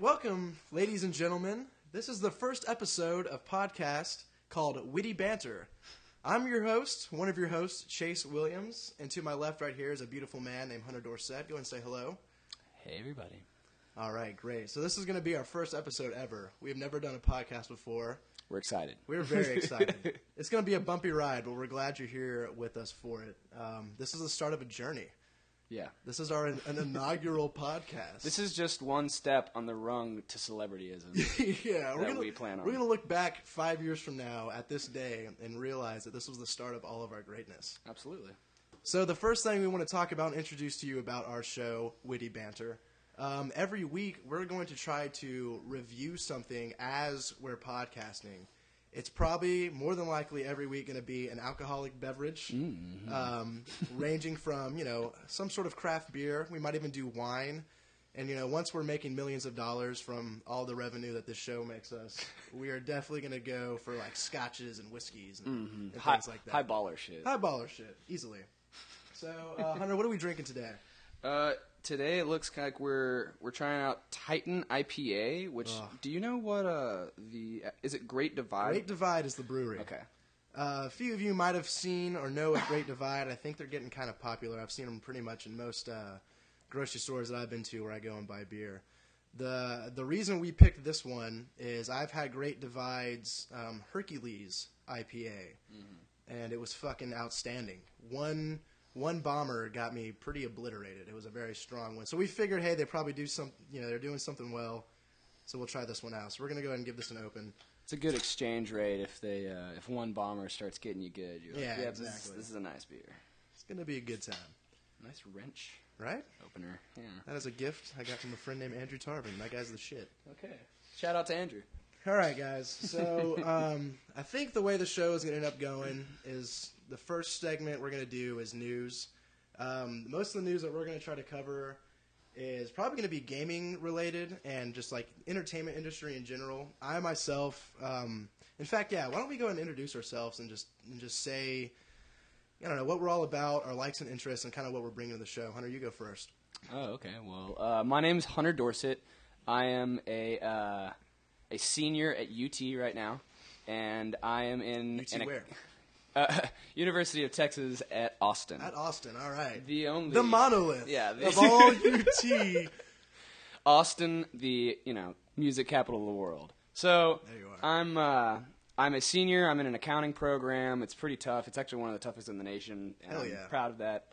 Welcome, ladies and gentlemen. This is the first episode of podcast called Witty Banter. I'm your host, one of your hosts, Chase Williams, and to my left right here is a beautiful man named Hunter Dorset. Go and say hello. Hey, everybody. All right, great. So this is going to be our first episode ever. We have never done a podcast before. We're excited. We're very excited. it's going to be a bumpy ride, but we're glad you're here with us for it. Um, this is the start of a journey. Yeah. This is our an inaugural podcast. This is just one step on the rung to celebrityism. yeah, we're gonna, we plan on. We're gonna look back five years from now at this day and realize that this was the start of all of our greatness. Absolutely. So the first thing we want to talk about and introduce to you about our show, Witty Banter. Um, every week, we're going to try to review something as we're podcasting. It's probably more than likely every week going to be an alcoholic beverage, um, ranging from you know some sort of craft beer. We might even do wine. And you know, once we're making millions of dollars from all the revenue that this show makes us, we are definitely going to go for like scotches and whiskeys and, and High, things like that. high baller shit. High baller shit, easily. So, uh, Hunter, what are we drinking today? Uh, today it looks like we're we're trying out Titan IPA. Which Ugh. do you know what uh the is it Great Divide? Great Divide is the brewery. Okay. Uh, a few of you might have seen or know of Great Divide. I think they're getting kind of popular. I've seen them pretty much in most uh, grocery stores that I've been to where I go and buy beer. The the reason we picked this one is I've had Great Divide's um, Hercules IPA, and it was fucking outstanding. One one bomber got me pretty obliterated. It was a very strong one. So we figured, hey, they probably do some, you know, they're doing something well. So we'll try this one out. So we're gonna go ahead and give this an open. It's a good exchange rate if they uh, if one bomber starts getting you good. You're like, Yeah, this is- exactly. This, is a nice beer. It's gonna be a good time, Nice wrench right? opener. Yeah. That is a gift I got from a friend named Andrew Tarvin. That guy's the shit. Okay. Shout out to Andrew. All right, guys. So um, I think the way the show is going to end up going is the first segment we're going to do is news. Um, most of the news that we're going to try to cover is probably going to be gaming related and just like entertainment industry in general. I myself, um, in fact, yeah. Why don't we go and introduce ourselves and just and just say, I don't know what we're all about, our likes and interests, and kind of what we're bringing to the show. Hunter, you go first. Oh, okay. Well, uh, my is Hunter Dorset. I am a uh, a senior at UT right now, and I am in UT an- where? Uh, University of Texas at Austin. At Austin. All right. the only The monolith. Yeah, the- of all UT. Austin, the you know music capital of the world. So There you are. I'm uh, I'm a senior. I'm in an accounting program. It's pretty tough. It's actually one of the toughest in the nation. And Hell I'm yeah. proud of that.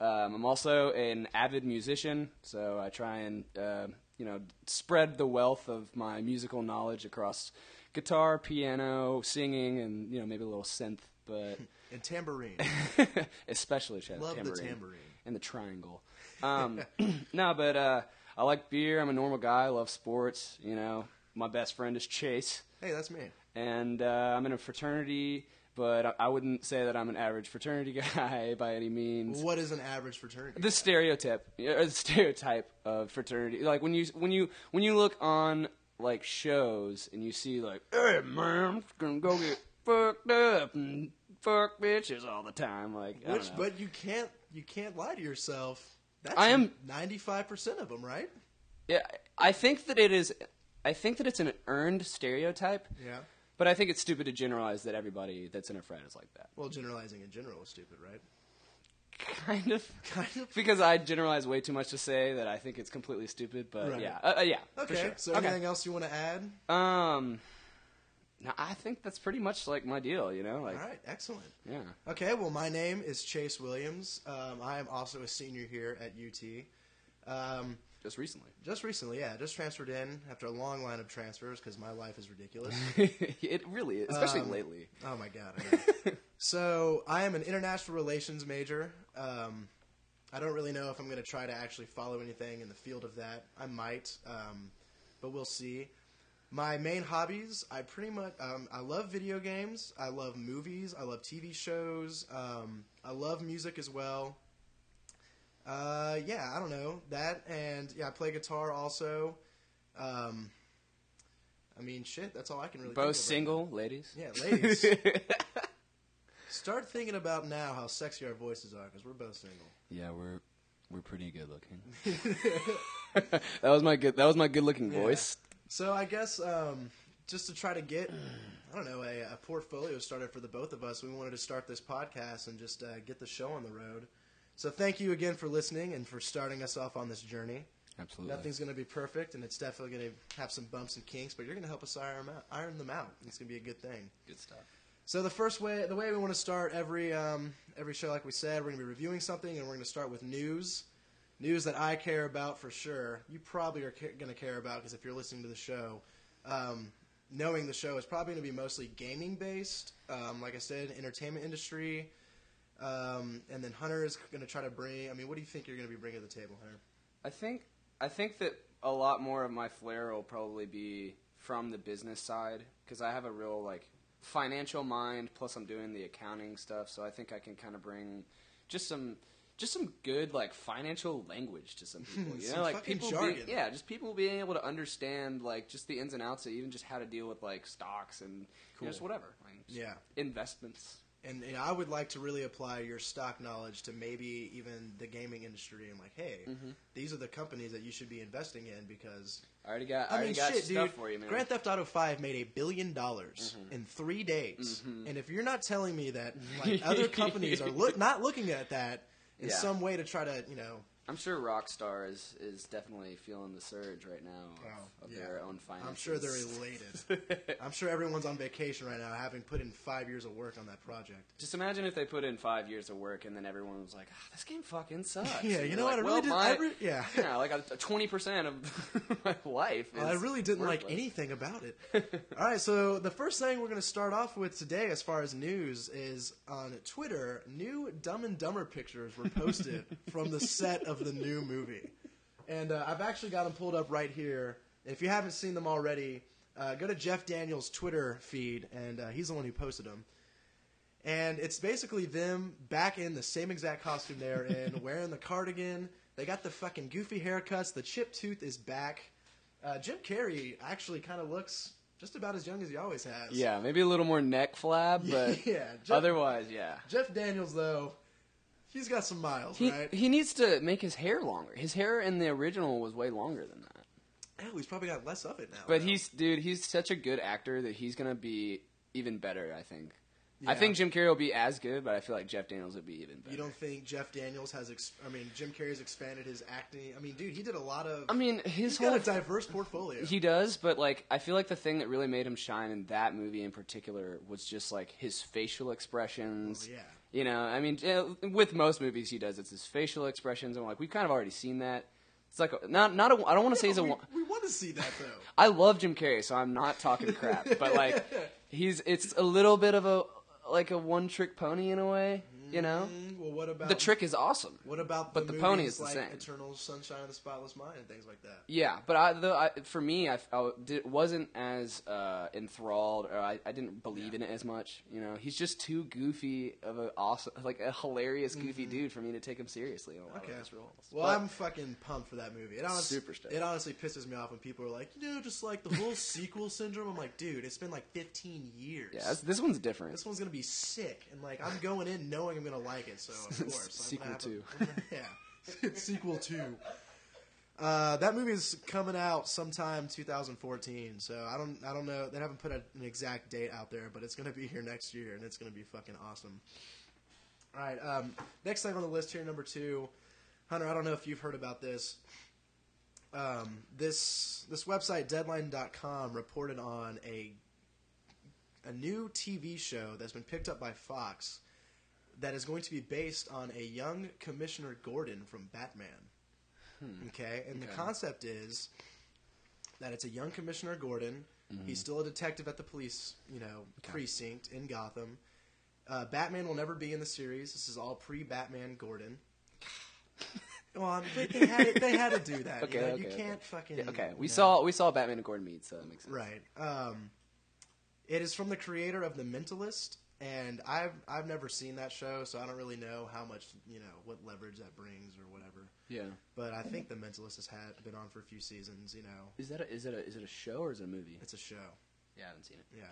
Um, I'm also an avid musician, so I try and uh, you know spread the wealth of my musical knowledge across guitar, piano, singing, and you know maybe a little synth, but And tambourine. especially ch- Love the tambourine tambourine. and the triangle. Um, no, but uh, I like beer. I'm a normal guy. I love sports. You know, my best friend is Chase, Hey, that's me. and uh, I'm in a fraternity. But I, I wouldn't say that I'm an average fraternity guy by any means. What is an average fraternity? The stereotype, or the stereotype of fraternity, like when you when you when you look on like shows and you see like, hey man, I'm just gonna go get fucked up and fuck bitches all the time. Like, Which, but you can't you can't lie to yourself. That's I am- ninety five percent of them, right? Yeah, I think that it is. I think that it's an earned stereotype, Yeah. but I think it's stupid to generalize that everybody that's in a frat is like that. Well, generalizing in general is stupid, right? Kind of, Kind of. because I generalize way too much to say that I think it's completely stupid. But Right. yeah, uh, uh, yeah, for Okay. sure. So, anything else you want to add? Um, no, I think that's pretty much like my deal. You know, like All right. Excellent. yeah. Okay. Well, my name is Chase Williams. Um, I am also a senior here at UT. Um, Just recently, just recently, yeah, just transferred in after a long line of transfers because my life is ridiculous. it really is, especially Um, lately. Oh my god. I so I am an international relations major. Um, I don't really know if I'm going to try to actually follow anything in the field of that. I might, um, but we'll see. My main hobbies, I pretty much, um, I love video games. I love movies. I love TV shows. Um, I love music as well. Uh, yeah, I don't know that, and yeah, I play guitar also. Um, I mean, shit, that's all I can really. Both think of right single, ladies. Yeah, ladies. Start thinking about now how sexy our voices are because we're both single. yeah, we're We're pretty good looking. that was my good. That was my good looking voice. So I guess um, just to try to get, I don't know, a, a, portfolio started for the both of us, we wanted to start this podcast and just uh, get the show on the road. So thank you again for listening and for starting us off on this journey. Absolutely. Nothing's going to be perfect, and it's definitely going to have some bumps and kinks, but you're going to help us iron them out. Iron them out. It's going to be a good thing. Good stuff. So the first way, the way we want to start every um, every show, like we said, we're going to be reviewing something, and we're going to start with news, news that I care about for sure. You probably are ca- going to care about because if you're listening to the show, um, knowing the show is probably going to be mostly gaming based. Um, like I said, entertainment industry, um, and then Hunter is going to try to bring. I mean, what do you think you're going to be bringing to the table, Hunter? I think I think that a lot more of my flair will probably be from the business side because I have a real like financial mind. Plus, I'm doing the accounting stuff, so I think I can kind of bring just some just some good like financial language to some people. You Some know, like people, jargon. yeah, just people being able to understand like just the ins and outs of even just how to deal with like stocks and you know, just whatever, like, just Yeah. investments. And, and I would like to really apply your stock knowledge to maybe even the gaming industry and like, hey, Mm-hmm. these are the companies that you should be investing in because I already got. I, I, already mean, got shit, stuff dude. for you, man. Grand Theft Auto Five made a billion dollars Mm-hmm. in three days, and if you're not telling me that like other companies are look, not looking at that in Yeah. some way to try to, you know, I'm sure Rockstar is, is definitely feeling the surge right now of, Oh, of yeah. their own finances. I'm sure they're elated. I'm sure everyone's on vacation right now, having put in five years of work on that project. Just imagine if they put in five years of work and then everyone was like, ah, "This game fucking sucks." Yeah, you know what, like, I really well, did- My, I re- yeah. yeah, like twenty percent of my life. Well, I really didn't like anything about it. All right, so the first thing we're going to start off with today, as far as news, is on Twitter. New Dumb and Dumber pictures were posted from the set of the new movie, and uh, I've actually got them pulled up right here. If you haven't seen them already, uh, go to Jeff Daniels' Twitter feed, and uh, he's the one who posted them. And it's basically them back in the same exact costume they're in, wearing the cardigan. They got the fucking goofy haircuts. The chip tooth is back. Uh, Jim Carrey actually kind of looks just about as young as he always has. Yeah, maybe a little more neck flab, but yeah. Jeff, otherwise, yeah. Jeff Daniels though, he's got some miles, He right? he needs to make his hair longer. His hair in the original was way longer than that. oh, he's probably got less of it now. But though. he's dude, he's such a good actor that he's gonna be even better. I think. I Yeah. think Jim Carrey will be as good, but I feel like Jeff Daniels would be even better. You don't think Jeff Daniels has? Ex- I mean, Jim Carrey's expanded his acting. I mean, dude, he did a lot of. I mean, his he's whole got a diverse portfolio. He does, but like I feel like the thing that really made him shine in that movie in particular was just like his facial expressions. Oh, yeah. You know, I mean, eh, with most movies he does, it's his facial expressions, and like we've kind of already seen that. It's like a, not not a. I don't want to say he's a. we, one- we want to see that though. I love Jim Carrey, so I'm not talking crap, but like he's it's a little bit of a like a one trick pony in a way. You know, Mm, well, what about the trick is awesome. What about But the, the pony is the like same. Eternal Sunshine of the Spotless Mind and things like that? Yeah, but I, though, I, for me, I, I did, wasn't as uh, enthralled, or I, I didn't believe in it as much. You know, he's just too goofy of a awesome, like a hilarious, goofy dude for me to take him seriously in a lot Mm-hmm. Okay. of his roles. Well, But- I'm fucking pumped for that movie. It honestly, Super stoked. It honestly pisses me off when people are like, you know, just like the whole sequel syndrome. I'm like, dude, it's been like 15 years. yeah, this, this one's different. This one's gonna be sick, and like I'm going in knowing I'm gonna like it. So of course, Sequel two. Yeah, sequel two. Uh, that movie is coming out sometime 2014. So I don't, I don't know. They haven't put a, an exact date out there, but it's gonna be here next year, and it's gonna be fucking awesome. All right. Um, next thing on the list here, number two, Hunter. I don't know if you've heard about this. Um, this this website Deadline.com reported on a a new TV show that's been picked up by Fox that is going to be based on a young Commissioner Gordon from Batman. Okay, and the concept is that it's a young Commissioner Gordon. He's still a detective at the police, you know, precinct in Gotham. Uh, Batman will never be in the series. This is all pre-Batman Gordon. Well, I mean, they, had it, they had to do that. Okay, you, know? okay, you can't fucking. Yeah, okay, we know. saw we saw Batman and Gordon meet, so that makes sense. Right. Um, it is from the creator of The Mentalist, and I've I've never seen that show, so I don't really know how much you know what leverage that brings or whatever. Yeah. But I think The Mentalist has had been on for a few seasons. You know, Is that a, is it a is it a show or is it a movie? it's a show. Yeah, I haven't seen it. Yeah.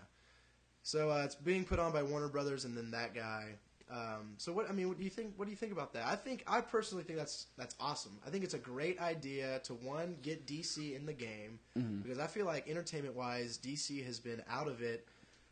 So uh, it's being put on by Warner Brothers, and then that guy Um, so what I mean, what do you think? What do you think about that? I think I personally think that's that's awesome. I think it's a great idea to one get DC in the game because I feel like entertainment wise, DC has been out of it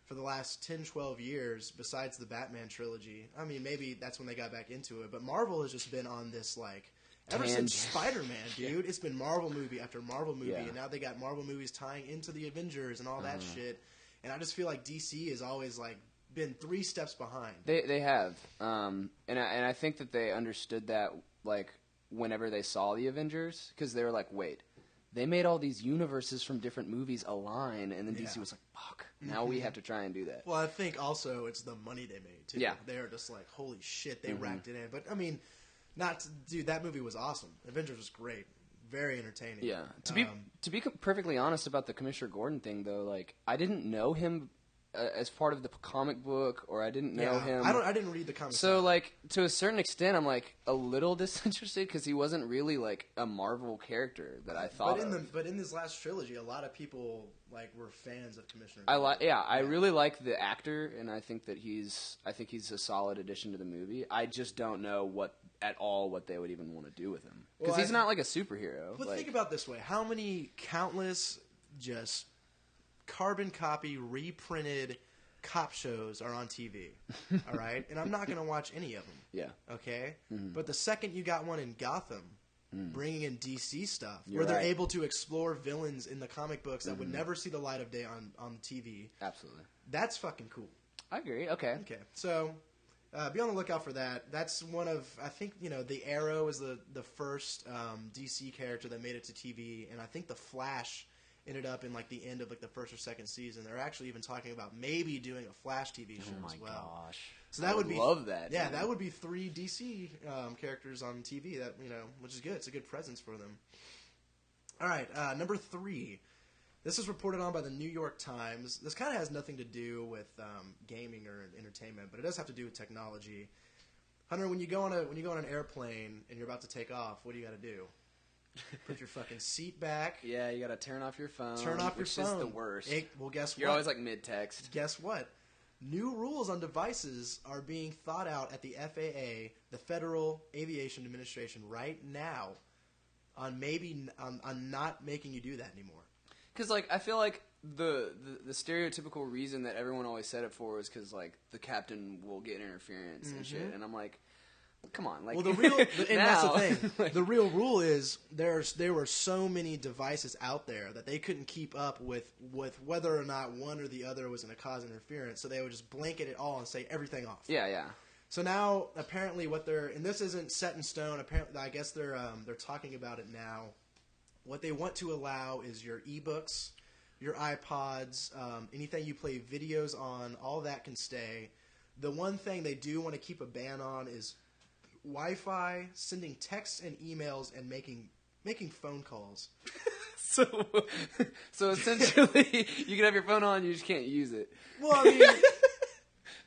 for the last 10, 12 years. Besides the Batman trilogy, I mean, maybe that's when they got back into it. But Marvel has just been on this like. Ever since Spider Man, dude, it's been Marvel movie after Marvel movie, Yeah. and now they got Marvel movies tying into the Avengers and all that Uh-huh. shit. And I just feel like DC has always like been three steps behind. They they have, um, and I, and I think that they understood that like whenever they saw the Avengers because they were like, wait, they made all these universes from different movies align, and then DC Yeah. Mm-hmm. was like, fuck, now we have to try and do that. Well, I think also it's the money they made too. Yeah. Mm-hmm. they're just like, holy shit, they racked it in. But I mean, not to, dude, that movie was awesome. Avengers was great, very entertaining. Yeah. To be Um, to be perfectly honest about the Commissioner Gordon thing, though, like I didn't know him uh, as part of the comic book, or I didn't know yeah, him. I don't. I didn't read the comics. So, like, to a certain extent, I'm like a little disinterested because he wasn't really like a Marvel character that I thought but in of. the but in this last trilogy, a lot of people like were fans of Commissioner. I like, yeah, I really like the actor, and I think that he's, I think he's a solid addition to the movie. I just don't know what at all what they would even want to do with him because Well, he's I- not like a superhero. But like, think about this way: how many countless just carbon copy reprinted cop shows are on TV? all right, and I'm not going to watch any of them. yeah, Okay, Mm-hmm. but the second you got one in Gotham, bringing in DC stuff, Mm. You're where they're right. Mm-hmm. able to explore villains in the comic books that would never see the light of day on on TV, absolutely, that's fucking cool. I agree. Okay, Okay, so uh, be on the lookout for that. That's one of I think you know the Arrow is the the first um, DC character that made it to TV, and I think the Flash ended up in like the end of like the first or second season. They're actually even talking about maybe doing a Flash TV show oh as well. Oh gosh, So that I would be love that. Yeah, that would be three DC um, characters on TV. That you know, which is good. It's a good presence for them. All right, uh, number three. This was reported on by the New York Times. This kind of has nothing to do with um, gaming or entertainment, but it does have to do with technology. Hunter, when you go on a when you go on an airplane and you're about to take off, what do you got to do? Put your fucking seat back. Yeah, you gotta turn off your phone. Turn off your which phone. is the worst. It- well, guess You're what? always like mid text. guess what? New rules on devices are being thought out at the FAA, the Federal Aviation Administration, right now on maybe on, on not making you do that anymore. Because like I feel like the, the the stereotypical reason that everyone always said it for was because like the captain will get interference and mm-hmm. shit, and I'm like, come on, like. Well, the real and that's the thing. like, the real rule is there's there were so many devices out there that they couldn't keep up with with whether or not one or the other was going to cause interference. So they would just blanket it all and say everything off. yeah, yeah, So now, apparently, what they're and this isn't set in stone. Apparently, I guess they're um, they're talking about it now. What they want to allow is your ebooks, your iPods, um, anything you play videos on, all that can stay. The one thing they do want to keep a ban on is Wi-Fi, sending texts and emails, and making making phone calls. so so essentially, you can have your phone on, you just can't use it. Well, I mean,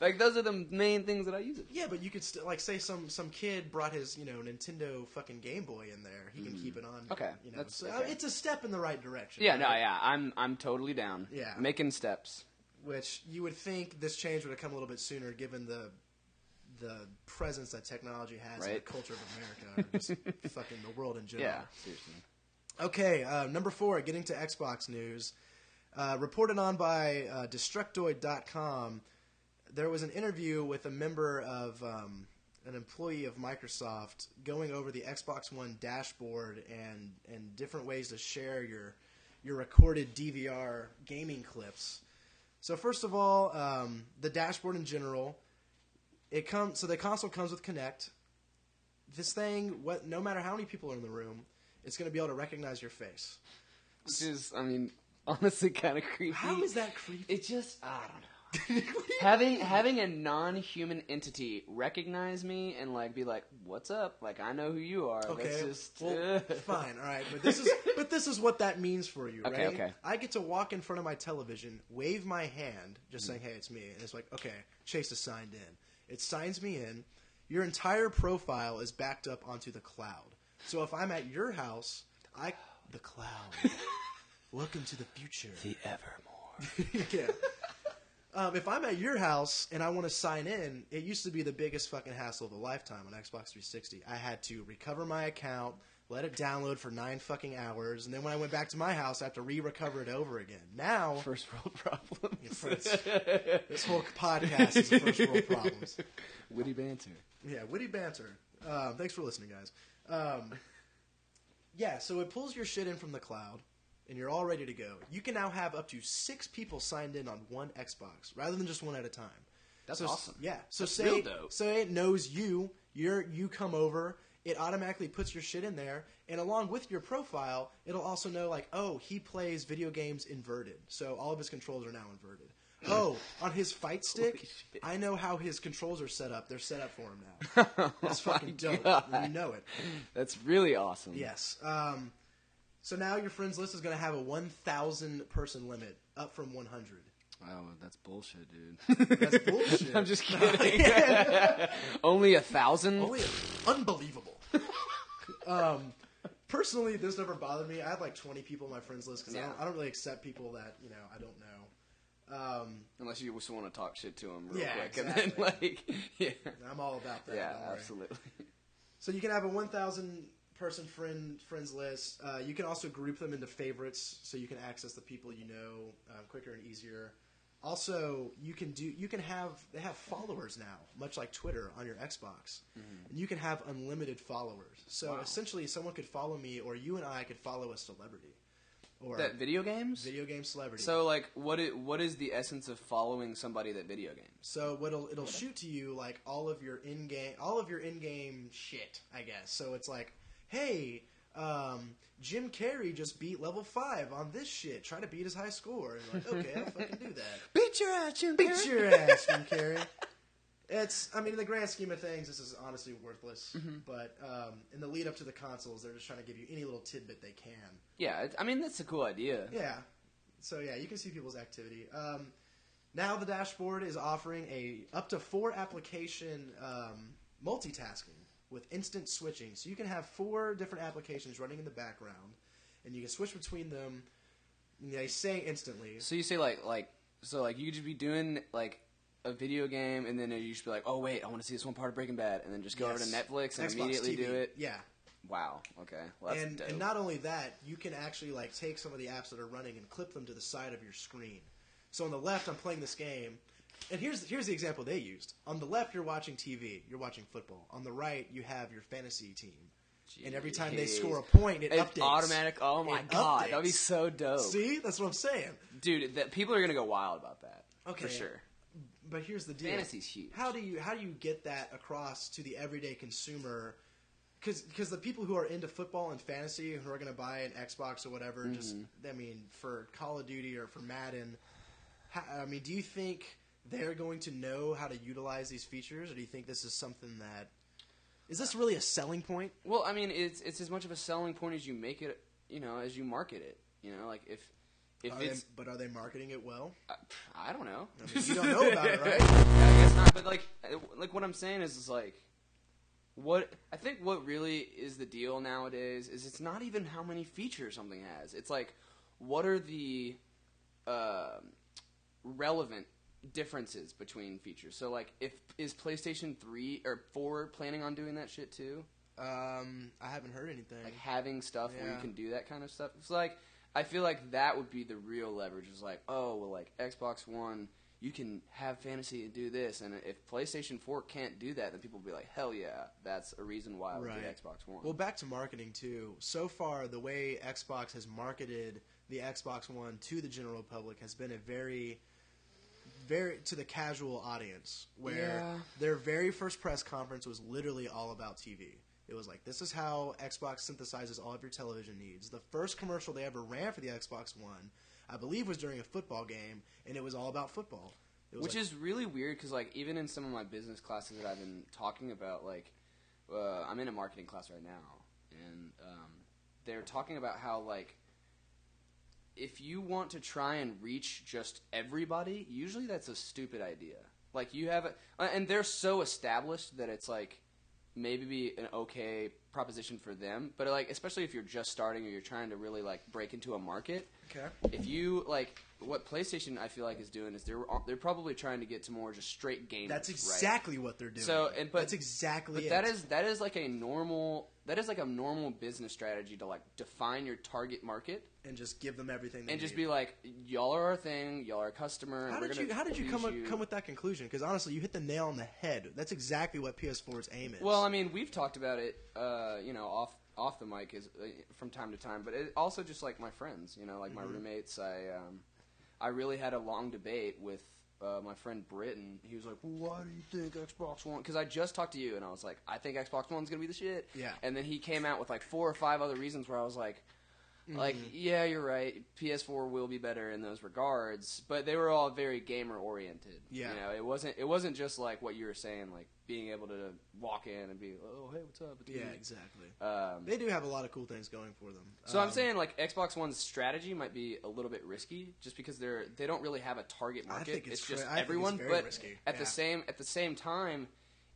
Like those are the main things that I use it. yeah, but you could still like say some some kid brought his you know Nintendo fucking Game Boy in there. He can keep it on. Mm. Okay, you know, that's- so, okay. it's a step in the right direction. Yeah, no, yeah, I'm I'm totally down. Yeah. making steps. which you would think this change would have come a little bit sooner given the the presence that technology has in the culture of America, or just fucking the world in general. Yeah, seriously. Okay, uh, number four, getting to Xbox news. Uh, reported on by uh, Destructoid.com, there was an interview with a member of um, an employee of Microsoft going over the Xbox One dashboard and, and different ways to share your your recorded DVR gaming clips. So first of all, um, the dashboard in general, it comes so the console comes with Kinect. This thing, what no matter how many people are in the room, it's going to be able to recognize your face. Which is, I mean, honestly, kind of creepy. How is that creepy? It just, I don't know. having having a non-human entity recognize me and like be like, "What's up?" Like I know who you are. Okay, just well, fine, all right, but this is but this is what that means for you, Okay, right? okay. I get to walk in front of my television, wave my hand, just Mm-hmm. saying, "Hey, it's me," and it's like, "Okay, Chase is signed in." It signs me in. Your entire profile is backed up onto the cloud. So if I'm at your house, I the cloud. Welcome to the future. the Evermore. yeah. Um, if I'm at your house and I want to sign in, it used to be the biggest fucking hassle of a lifetime on Xbox 360. I had to recover my account, let it download for nine fucking hours, and then when I went back to my house, I have to re-recover it over again. Now, First world problems. This whole podcast is first world problems. Witty banter. Yeah, witty banter. Um, thanks for listening, guys. Um, yeah, so it pulls your shit in from the cloud, and you're all ready to go. You can now have up to six people signed in on one Xbox rather than just one at a time. That's So- awesome. Yeah. So That's say so it knows you. You're you come over. It automatically puts your shit in there, and along with your profile, it'll also know like, oh, he plays video games inverted, so all of his controls are now inverted. Oh, on his fight stick, I know how his controls are set up. They're set up for him now. That's Oh fucking dope. God. You know it. That's really awesome. Yes. Um, so now your friends list is going to have a 1,000 person limit, up from 100. Wow, that's bullshit, dude. That's bullshit. I'm just kidding. Only a thousand? Only unbelievable. um, personally, this never bothered me. I have like 20 people on my friends list because I, Yeah. don't, I don't really accept people that you know I don't know. Um, Unless you just want to talk shit to them real Yeah, quick, and then exactly. like, yeah, I'm all about that. yeah, don't worry. absolutely. So you can have a 1,000 person friend friends list. Uh, you can also group them into favorites, so you can access the people you know uh, quicker and easier. Also, you can do you can have they have followers now, much like Twitter on your Xbox, and you can have unlimited followers. So Mm-hmm. Wow. essentially, someone could follow me, or you and I could follow a celebrity, or That video games? video game celebrity. So like, what is, what is the essence of following somebody that video games? So what it'll it'll shoot to you like all of your in game all of your in game shit, I guess. So it's like, hey, um, Jim Carrey just beat level five on this shit. Try to beat his high score. And like, okay, I'll fucking do that. Beat your ass, Jim Beat your ass, Jim Carrey. It's, I mean, in the grand scheme of things, this is honestly worthless. But um, in the lead up to the consoles, they're just trying to give you any little tidbit they can. Yeah, it- I mean that's a cool idea. Yeah. So yeah, you can see people's activity. Um, now the dashboard is offering a up to four application um, multitasking with instant switching. So you can have four different applications running in the background, and you can switch between them. and They say instantly. So you say like like so like you could just be doing like a video game and then you just be like, oh wait, I want to see this one part of Breaking Bad, and then just go over to Netflix and Xbox immediately TV. do it. Yeah, Wow. Okay. Well, and dope. and not only that, you can actually like take some of the apps that are running and clip them to the side of your screen. So on the left, I'm playing this game, and here's here's the example they used. On the left, you're watching TV, you're watching football. On the right, you have your fantasy team, and every time they score a point, it It's updates. automatic. Oh my It god, updates. that'd be so dope, See, that's what I'm saying. dude. That people are gonna go wild about that. Okay. for sure. But here's the deal: Fantasy's huge. How do you how do you get that across to the everyday consumer? Because the people who are into football and fantasy who are going to buy an Xbox or whatever, just Mm-hmm. I mean for Call of Duty or for Madden, how, I mean, do you think they're going to know how to utilize these features, or do you think this is something that is this really a selling point? Well, I mean, it's it's as much of a selling point as you make it. You know, as you market it. You know, like if if Are they, it's but are they marketing it well? I, I don't know. I mean, you don't know about it, right? Yeah, I guess not. But like, uh, like what I'm saying is, is like, what I think what really is the deal nowadays is it's not even how many features something has. It's like, what are the uh, relevant differences between features? So like, if is PlayStation three or four planning on doing that shit too? Um, I haven't heard anything. like having stuff where you can do that kind of stuff. It's like I feel like that would be the real leverage. Is like, oh well, like Xbox One, you can have fantasy and do this, and if PlayStation Four can't do that, then people will be like, hell yeah, that's a reason why I would Right. get Xbox One. Well, back to marketing too. So far, the way Xbox has marketed the Xbox One to the general public has been a very, very to the casual audience. Where Yeah. their very first press conference was literally all about TV. It was like, this is how Xbox synthesizes all of your television needs. The first commercial they ever ran for the Xbox One, I believe, was during a football game, and it was all about football. Which like- is really weird because, like, even in some of my business classes that I've been talking about, like, uh, I'm in a marketing class right now, and um, they're talking about how, like, if you want to try and reach just everybody, usually that's a stupid idea. Like, you have, a, and they're so established that it's like maybe be an okay proposition for them. But like, especially if you're just starting or you're trying to really like break into a market, Okay. if you like what PlayStation, I feel like is doing is they're they're probably trying to get to more just straight gamers. That's right? exactly what they're doing. So, and- but- that's exactly But it. that is that is like a normal that is like a normal business strategy to like define your target market and just give them everything. They and just need. be like, y'all are our thing, y'all are a customer. How did you How did you come up, you. come with that conclusion? Because honestly, you hit the nail on the head. That's exactly what PS4's aim is. Well, I mean, we've talked about it, uh, you know, off off the mic is uh, from time to time, but it also just like my friends, you know, like Mm-hmm. my roommates. I um, I really had a long debate with uh, my friend Britton. He was like, "Why do you think Xbox One?" Because I just talked to you, and I was like, "I think Xbox One's gonna be the shit." Yeah. And then he came out with like four or five other reasons where I was like. Like Mm-hmm. yeah, you're right. PS4 will be better in those regards, but they were all very gamer oriented. Yeah. you know, it wasn't. It wasn't just like what you were saying, like being able to walk in and be, oh hey, what's up? It's yeah, me." exactly. Um, They do have a lot of cool things going for them. so I'm Um, saying like Xbox One's strategy might be a little bit risky, just because they're they don't really have a target I market. think it's just I it's everyone. very but risky, at yeah. the same at the same time,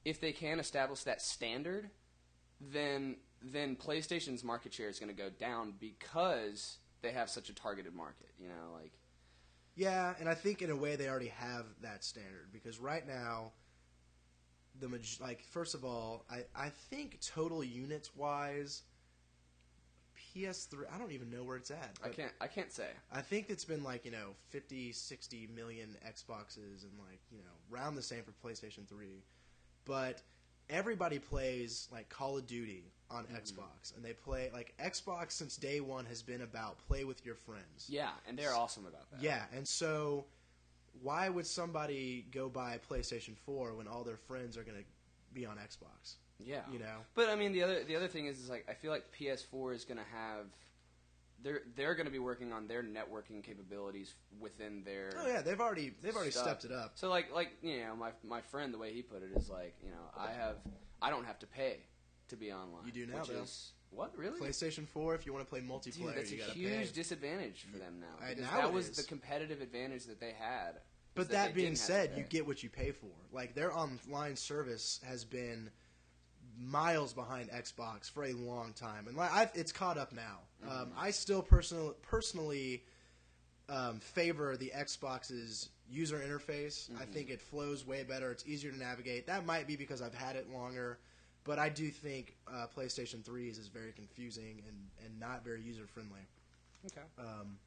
if they can establish that standard, then then PlayStation's market share is going to go down because they have such a targeted market. You know, like Yeah, and I think in a way they already have that standard because right now, the maj- like first of all, I I think total units wise, PS3. I don't even know where it's at. I can't I can't say. I think it's been like you know 50, 60 million Xboxes and like you know around the same for PlayStation Three, but everybody plays like Call of Duty on Mm-hmm. Xbox, and they play like Xbox since day one has been about play with your friends. Yeah, and they're awesome about that. Yeah, and so why would somebody go buy a PlayStation 4 when all their friends are going to be on Xbox? Yeah. You know? But I mean, the other the other thing is, is like I feel like PS4 is going to have they're they're going to be working on their networking capabilities within their. Oh yeah, they've already they've already stuff. stepped it up. So like like you know my my friend the way he put it is like you know I have I don't have to pay to be online. You do now, though. is what really. PlayStation 4 if you want to play multiplayer, Dude, that's a huge pay. disadvantage for them now. Because now that was is. the competitive advantage that they had. But is that, being didn't have to said, you get what you pay for. Like their online service has been miles behind Xbox for a long time, and like I've, it's caught up now. Mm-hmm. Um, I still personal, personally um, favor the Xbox's user interface. I Mm-hmm. think it flows way better. It's easier to navigate. That might be because I've had it longer, but I do think uh, PlayStation 3's is very confusing and, and not very user friendly. Okay. Um,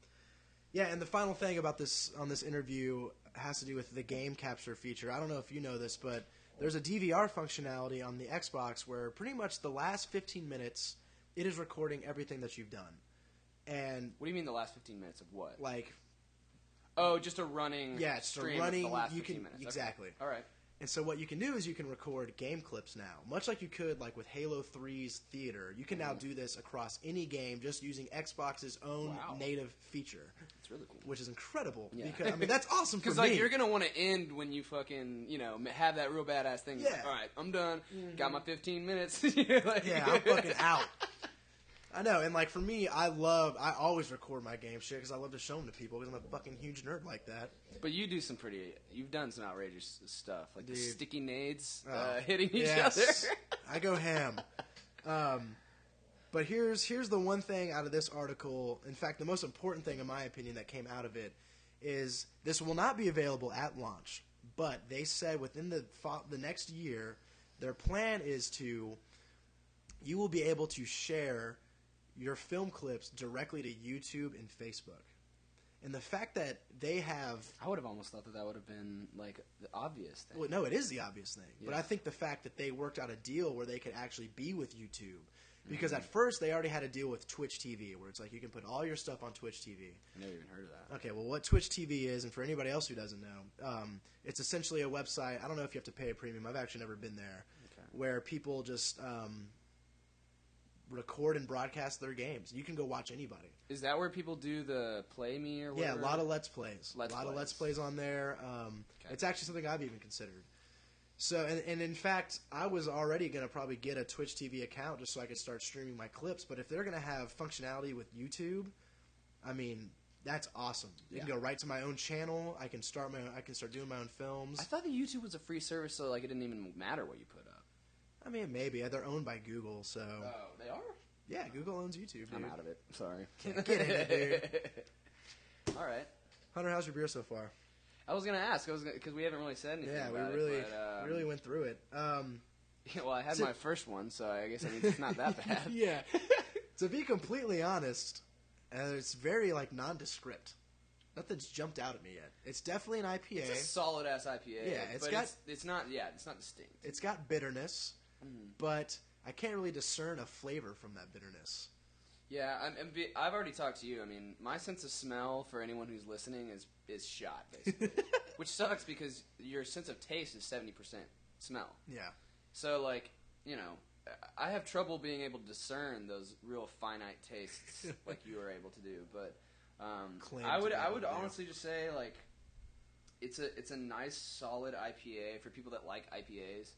yeah, and the final thing about this on this interview has to do with the game capture feature. I don't know if you know this, but there's a DVR functionality on the Xbox where pretty much the last 15 minutes it is recording everything that you've done. And What do you mean the last 15 minutes of what? like Oh, just a running Yeah, it's a stream running- of the last you 15 can- minutes. Okay. exactly. All right. And so what you can do is you can record game clips now, much like you could like with Halo 3's theater. You can now mm. do this across any game just using Xbox's own Wow. native feature, It's really cool. which is incredible. Yeah. Because I mean that's awesome for Because me. like you're gonna want to end when you fucking you know have that real badass thing. Yeah. Like, All right, I'm done. Got my mm-hmm. 15 minutes. You're like- Yeah, I'm fucking out. I know, and like for me, I love. I always record my game shit because I love to show them to people because I'm a fucking huge nerd like that. But you do some pretty. You've done some outrageous stuff, like the sticky nades Oh, uh, hitting each yes. other. I go ham. Um, but here's here's the one thing out of this article. In fact, the most important thing, in my opinion, that came out of it is this will not be available at launch. But they said within the the next year, their plan is to you will be able to share your film clips directly to YouTube and Facebook. And the fact that they have I would have almost thought that that would have been like the obvious thing. well, no, it is the obvious thing. But Yeah. I think the fact that they worked out a deal where they could actually be with YouTube, because Mm-hmm. at first they already had a deal with Twitch TV, where it's like you can put all your stuff on Twitch TV. I never even heard of that. Okay, well, what Twitch TV is, and for anybody else who doesn't know, um, it's essentially a website. I don't know if you have to pay a premium. I've actually never been there, Okay. where people just um, record and broadcast their games. You can go watch anybody. Is that where people do the play me or Yeah, a lot of let's plays. Let's a lot of plays. let's plays on there. Um, Okay. It's actually something I've even considered. So, and, and in fact, I was already going to probably get a Twitch TV account just so I could start streaming my clips. But if they're going to have functionality with YouTube, I mean, that's awesome. You can go right to my own channel. I can start my. own, I can start doing my own films. I thought that YouTube was a free service, so like it didn't even matter what you put. I mean, maybe they're owned by Google, so Oh, they are. yeah, Google owns YouTube. Dude. I'm out of it. Sorry. Get in it, All right. Hunter, how's your beer so far? I was gonna ask. I was because we haven't really said anything. Yeah, we about really, It, but, um, really went through it. Um, Yeah, well, I had So- my first one, so I guess I mean, it's not that bad. yeah. to be completely honest, uh, it's very like nondescript. Nothing's jumped out at me yet. It's definitely an IPA. It's a solid ass IPA. Yeah, it's but got- it's, it's not. Yeah, it's not distinct. It's got bitterness, Mm-hmm. but I can't really discern a flavor from that bitterness. Yeah, be, I've already talked to you. I mean, my sense of smell for anyone who's listening is is shot basically, which sucks because your sense of taste is seventy percent smell. Yeah. So like, you know, I have trouble being able to discern those real finite tastes like you were able to do. But um, I would I would do. honestly just say like, it's a it's a nice solid IPA for people that like IPAs.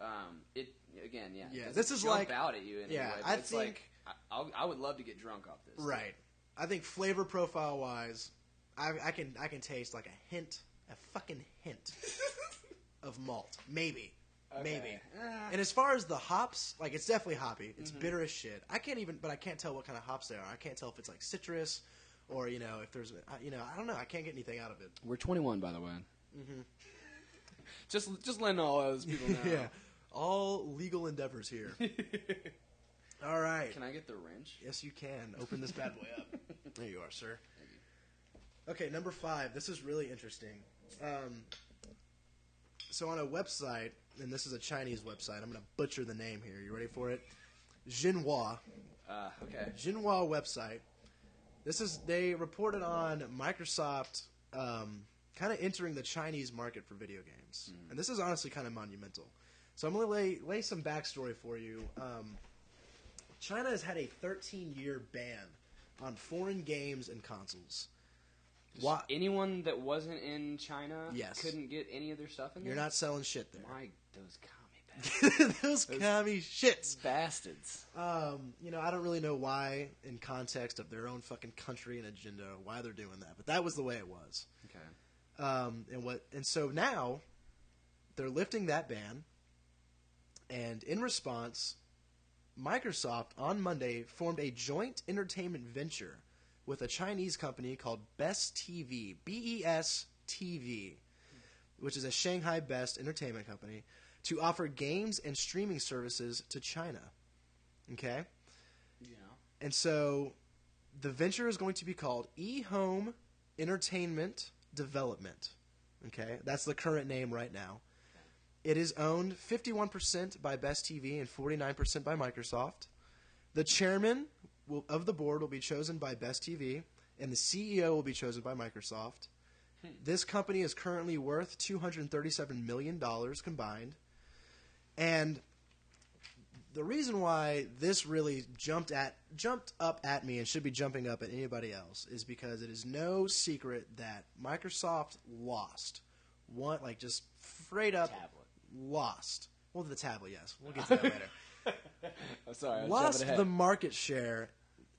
Um, it again, yeah. Yeah, doesn't this is jump like- out at you in yeah, any way. I it's think- like I, I'll, would love to get drunk off this. Right. I think flavor profile wise, I, I can I can taste like a hint, a fucking hint of malt, maybe, maybe. Okay. Ah. And as far as the hops, like it's definitely hoppy. It's Mm-hmm. bitter as shit. I can't even, but I can't tell what kind of hops they are. I can't tell if it's like citrus, or you know, if there's, uh, you know, I don't know. I can't get anything out of it. We're 21, by the way. Mm-hmm. just just letting all those people know. yeah, all legal endeavors here. all right. Can I get the wrench? Yes, you can. Open this bad boy up. There you are, sir. Okay, number five. This is really interesting. Um, so on a website, and this is a Chinese website. I'm going to butcher the name here. You ready for it? Xinhua. Uh, okay. Xinhua website. This is they reported on Microsoft um, kind of entering the Chinese market for video games, and this is honestly kind of monumental. So I'm going to lay lay some backstory for you. Um, China has had a 13 year ban on foreign games and consoles. Why? Anyone that wasn't in China Yes. couldn't get any of their stuff in there? You're not selling shit there. My, those commie bastards. Those commie shits. bastards. Um, you know, I don't really know why, in context of their own fucking country and agenda, why they're doing that. But that was the way it was. Okay. Um, and what? And so now they're lifting that ban, and in response, Microsoft on Monday formed a joint entertainment venture with a Chinese company called Best TV, B E S TV, which is a Shanghai Best entertainment company, to offer games and streaming services to China. Okay? Yeah. And so the venture is going to be called eHome Entertainment Development. Okay? That's the current name right now. It is owned 51% by Best TV and 49% by Microsoft. The chairman will, of the board will be chosen by Best TV, and the CEO will be chosen by Microsoft. Hmm. This company is currently worth $237 million combined. And the reason why this really jumped at jumped up at me and should be jumping up at anybody else is because it is no secret that Microsoft lost one like just straight up Tablet. Lost. Well, the tablet, yes, we'll get to that later. I'm sorry. I lost the market share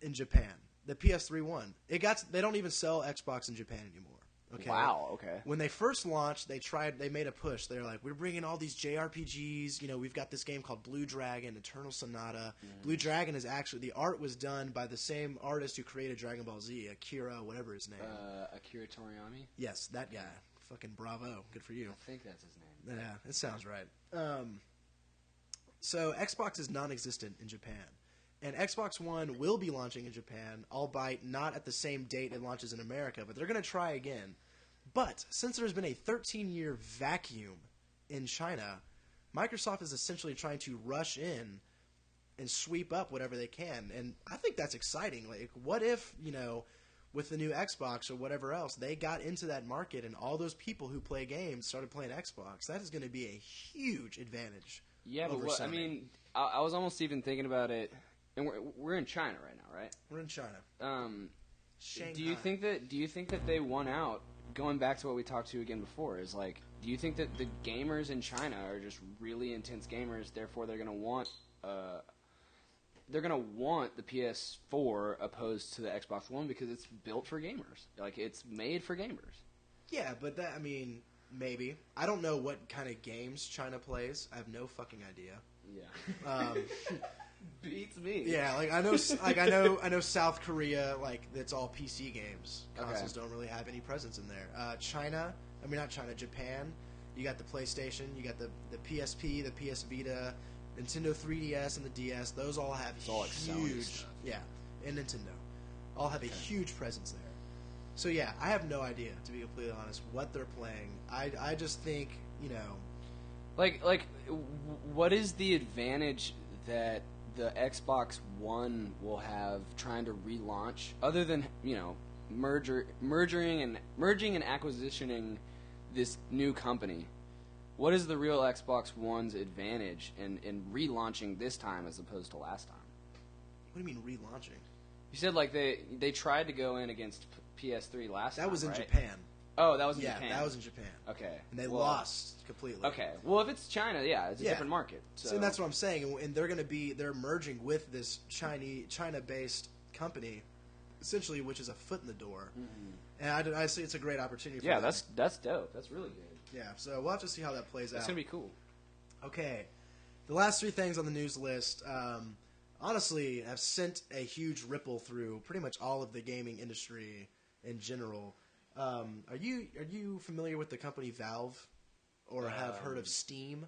in Japan. The PS3 won. It got. They don't even sell Xbox in Japan anymore. Okay. Wow. Okay. When they first launched, they tried. They made a push. They're like, we're bringing all these JRPGs. You know, we've got this game called Blue Dragon, Eternal Sonata. Blue Dragon is actually the art was done by the same artist who created Dragon Ball Z, Akira, whatever his name. Uh, Akira Toriyami. yes, that guy. Fucking bravo. Good for you. I think that's his name. Yeah, it sounds right. Um, so Xbox is non-existent in Japan, and Xbox One will be launching in Japan, albeit not at the same date it launches in America. But they're going to try again. But since there's been a 13-year vacuum in China, Microsoft is essentially trying to rush in and sweep up whatever they can, and I think that's exciting. Like, what if you know? With the new Xbox or whatever else, they got into that market, and all those people who play games started playing Xbox. That is going to be a huge advantage. Yeah, but what, I mean, I, I was almost even thinking about it, and we're we're in China right now, right? We're in China. Um, Shanghai. do you think that do you think that they won out? Going back to what we talked to again before, is like, do you think that the gamers in China are just really intense gamers? Therefore, they're going to want uh, they're going to want the PS4 opposed to the Xbox One because it's built for gamers. Like it's made for gamers. Yeah, but that I mean, maybe I don't know what kind of games China plays. I have no fucking idea. Yeah. Um, Beats me. yeah, like I know, like I know, I know South Korea, like it's all PC games. Okay. Consoles don't really have any presence in there. Uh, China, I mean not China, Japan. You got the PlayStation, you got the the PSP, the PS Vita, Nintendo 3DS, and the DS. Those all have It's all, like, Sony huge, stuff. yeah, and Nintendo, all have a huge presence there. So yeah, I have no idea to be completely honest what they're playing. I I just think you know Like, like, what is the advantage that the Xbox One will have trying to relaunch, other than you know, merger, merging and merging and acquisitioning this new company? What is the real Xbox One's advantage in in relaunching this time as opposed to last time? what do you mean relaunching? You said like they they tried to go in against P- PS3 last. Time. That time, was in right? Japan. Oh, that was in Japan. yeah, Japan. that was in Japan. okay, and they Well, lost completely. Okay, well if it's China, yeah, it's a Yeah. different market. So, So, and that's what I'm saying, and- they're going to be they're merging with this Chinese China-based company, essentially, which is a foot in the door. And I, I say it's a great opportunity. for Mm-hmm. yeah, them. that's that's dope. That's really good. Yeah. So we'll have to see how that plays out. That's out. gonna be cool. Okay, the last three things on the news list, um, honestly, have sent a huge ripple through pretty much all of the gaming industry in general. Um, are you are you familiar with the company Valve, or have heard Um, of Steam?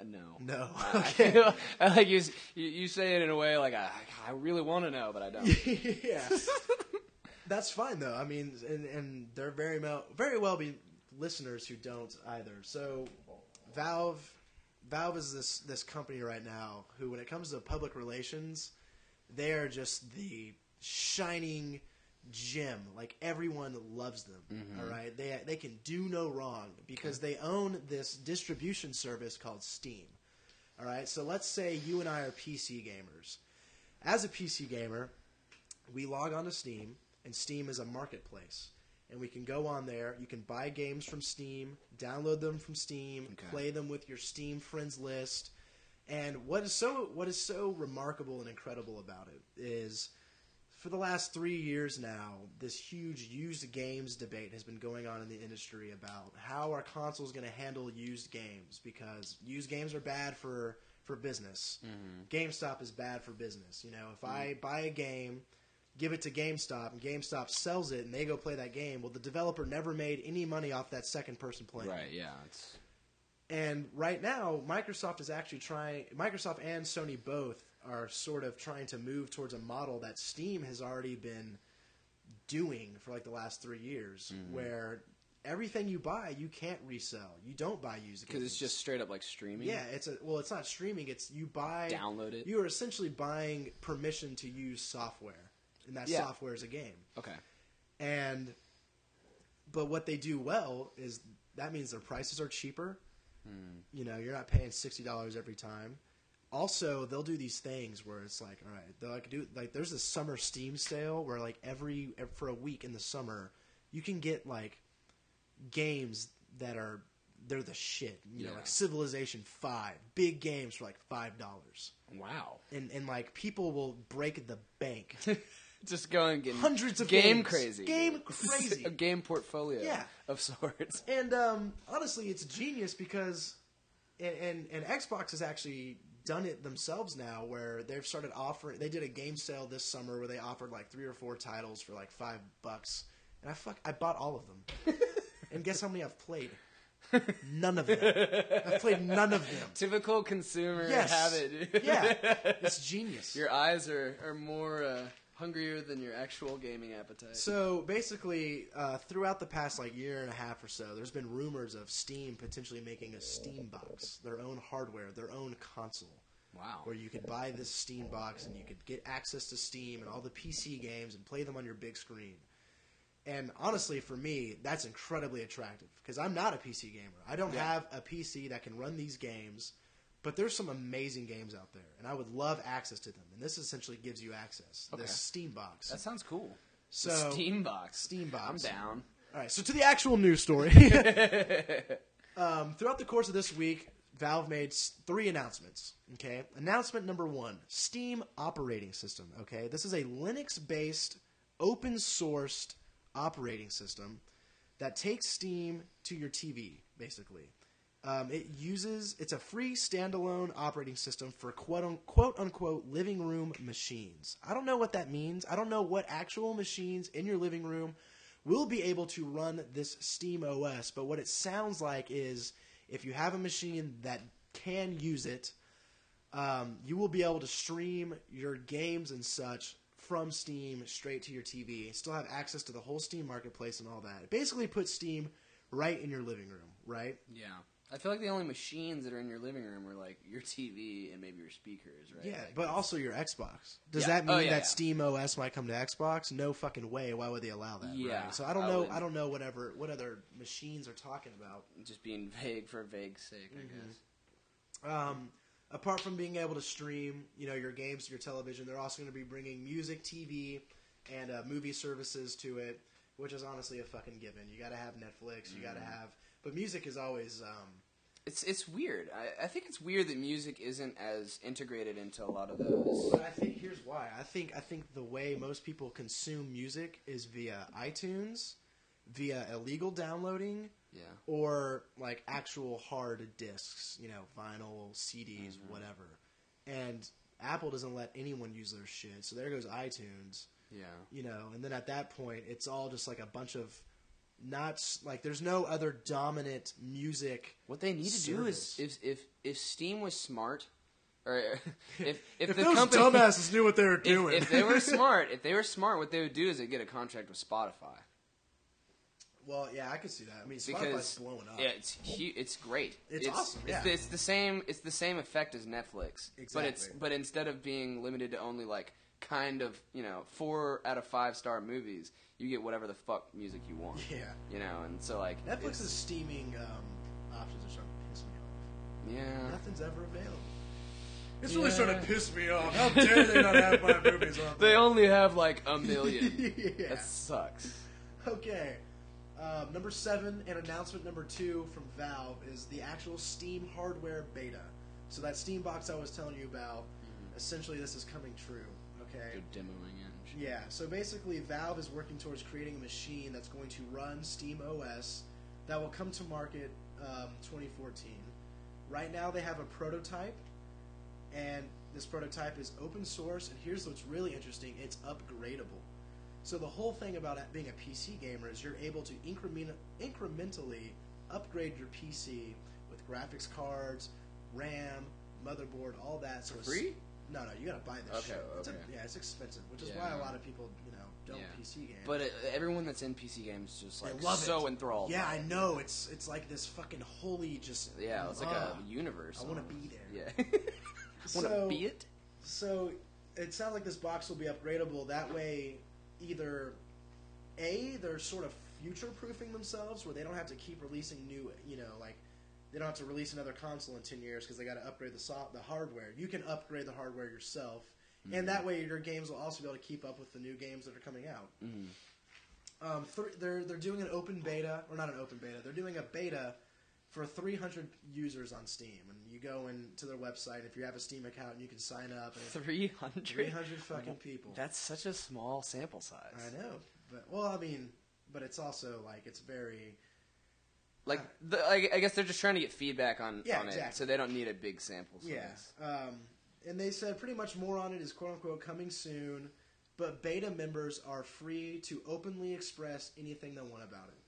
N- no. No. Okay. I like you, you. You say it in a way like I, I really want to know, but I don't. yeah, that's fine though. I mean, and, and they're very well, very well be listeners who don't either. So, Valve, Valve is this this company right now who, when it comes to public relations, they are just the shining gem. Like everyone loves them. Mm-hmm. all right, they they can do no wrong because they own this distribution service called Steam. All right, so let's say you and I are PC gamers. As a PC gamer, we log on to Steam, and Steam is a marketplace. And we can go on there. You can buy games from Steam, download them from Steam, Okay. play them with your Steam friends list. And what is so what is so remarkable and incredible about it is for the last three years now, this huge used games debate has been going on in the industry about how our consoles going to handle used games because used games are bad for for business. Mm-hmm. GameStop is bad for business. You know, if mm-hmm. I buy a game, give it to GameStop, and GameStop sells it, and they go play that game, well, the developer never made any money off that second person playing. right? Yeah. It's And right now, Microsoft is actually trying. Microsoft and Sony both are sort of trying to move towards a model that Steam has already been doing for like the last three years, Mm-hmm. where everything you buy you can't resell. You don't buy used because it's just straight up like streaming. yeah. It's a well, it's not streaming. It's you buy Download it. You are essentially buying permission to use software, and that Yeah. software is a game. Okay. And but what they do well is that means their prices are cheaper. Hmm. You know, you're not paying sixty dollars every time. Also, they'll do these things where it's like, all right, they'll like do like there's this summer Steam sale where like every for a week in the summer you can get like games that are they're the shit. You know, like Civilization Five, big games for like five dollars, Wow. and and like people will break the bank. Just going getting Hundreds of game games. crazy. Game crazy. a game portfolio. Yeah. Of sorts. And um, honestly, it's genius because, and, and and Xbox has actually done it themselves now, where they've started offering. They did a game sale this summer where they offered like three or four titles for like five bucks, and I fuck, I bought all of them. and guess how many I've played? None of them. I've played none of them. Typical consumer Yes. habit. Yeah, it's genius. Your eyes are, are more uh, hungrier than your actual gaming appetite. So basically, uh, throughout the past like year and a half or so, there's been rumors of Steam potentially making a Steam box, their own hardware, their own console, wow. where you could buy this Steam box and you could get access to Steam and all the PC games and play them on your big screen. And honestly, for me, that's incredibly attractive because I'm not a PC gamer. I don't Yeah. have a PC that can run these games, but there's some amazing games out there, and I would love access to them. And this essentially gives you access. Okay. This Steam box. That sounds cool. so the Steam box. Steam box. I'm down. All right, so to the actual news story. um, throughout the course of this week, Valve made three announcements. Okay, announcement number one: Steam operating system. Okay, this is a Linux-based, open-sourced operating system that takes Steam to your TV, basically. Um, it uses it's a free standalone operating system for quote unquote unquote living room machines. I don't know what that means. I don't know what actual machines in your living room will be able to run this Steam OS. But what it sounds like is if you have a machine that can use it, um, you will be able to stream your games and such from Steam straight to your TV. Still have access to the whole Steam marketplace and all that. It basically puts Steam right in your living room, right? Yeah. I feel like the only machines that are in your living room are like your TV and maybe your speakers, right? Yeah, Like, but also your Xbox. Does Yeah. that mean Oh, yeah, that yeah. Steam OS might come to Xbox? No fucking way. Why would they allow that? Yeah, right? So I don't I know. would- I don't know whatever what other machines are talking about. just being vague for vague's sake, I Mm-hmm. guess. Um, apart from being able to stream, you know, your games to your television, they're also going to be bringing music, TV, and uh, movie services to it, which is honestly a fucking given. You got to have Netflix. You got to have, but music is always. Um, It's it's weird. I, I think it's weird that music isn't as integrated into a lot of those. But I think here's why. I think I think the way most people consume music is via iTunes, via illegal downloading, Yeah. or like actual hard discs, you know, vinyl, CDs, mm-hmm. whatever. And Apple doesn't let anyone use their shit. So there goes iTunes, Yeah. you know, and then at that point it's all just like a bunch of not like there's no other dominant music. What they need to do is if if if Steam was smart, or if if, If the those company dumbasses knew what they were if, doing, if they were smart, if they were smart, what they would do is they get a contract with Spotify well, yeah, I could see that. I mean, Spotify's because blowing up. yeah, it's hu- it's great. It's awesome, It's, yeah. the, it's the same. It's the same effect as Netflix, Exactly. but it's but instead of being limited to only like kind of you know four out of five star movies, you get whatever the fuck music you want. Yeah. You know, and so like Netflix's it's- steaming um, options are starting to piss me off. Yeah. Nothing's ever available. It's Yeah. really starting to piss me off. How dare they not have my movies on They only have like a million. yeah. That sucks. Okay. Um, number seven and announcement number two from Valve is the actual Steam hardware beta. So that Steam box I was telling you about, essentially this is coming true. Okay. They're demoing it. Yeah, so basically, Valve is working towards creating a machine that's going to run Steam OS that will come to market um, 2014. Right now, they have a prototype, and this prototype is open source. And here's what's really interesting it's upgradable. So, the whole thing about being a PC gamer is you're able to increment, incrementally upgrade your PC with graphics cards, RAM, motherboard, all that. So free? No, no, you gotta buy this Okay, shit. It's a- okay. yeah, it's expensive, which is Yeah. why a lot of people, you know, don't Yeah. PC games. But uh, everyone that's in PC games just like love so it. enthralled. Yeah, I it. know. It's it's like this fucking holy just. Yeah, it's like ah. a universe. I wanna be there. Yeah. want to So- be it? So it sounds like this box will be upgradable. That way, either a they're sort of future proofing themselves, where they don't have to keep releasing new, you know, like they don't have to release another console in ten years because they got to upgrade the soft the hardware. You can upgrade the hardware yourself, and that way your games will also be able to keep up with the new games that are coming out. Um, th- they're they're doing an open beta, or not an open beta. They're doing a beta for 300 users on Steam, and you go into their website. If you have a Steam account, you can sign up. And 300? 300 fucking people. That's such a small sample size. I know, but well, I mean, but it's also like it's very Like, the, I, I guess they're just trying to get feedback on, Yeah, on it, so they don't need a big sample size. yeah. Um, and they said pretty much more on it is quote unquote coming soon, but beta members are free to openly express anything they want about it.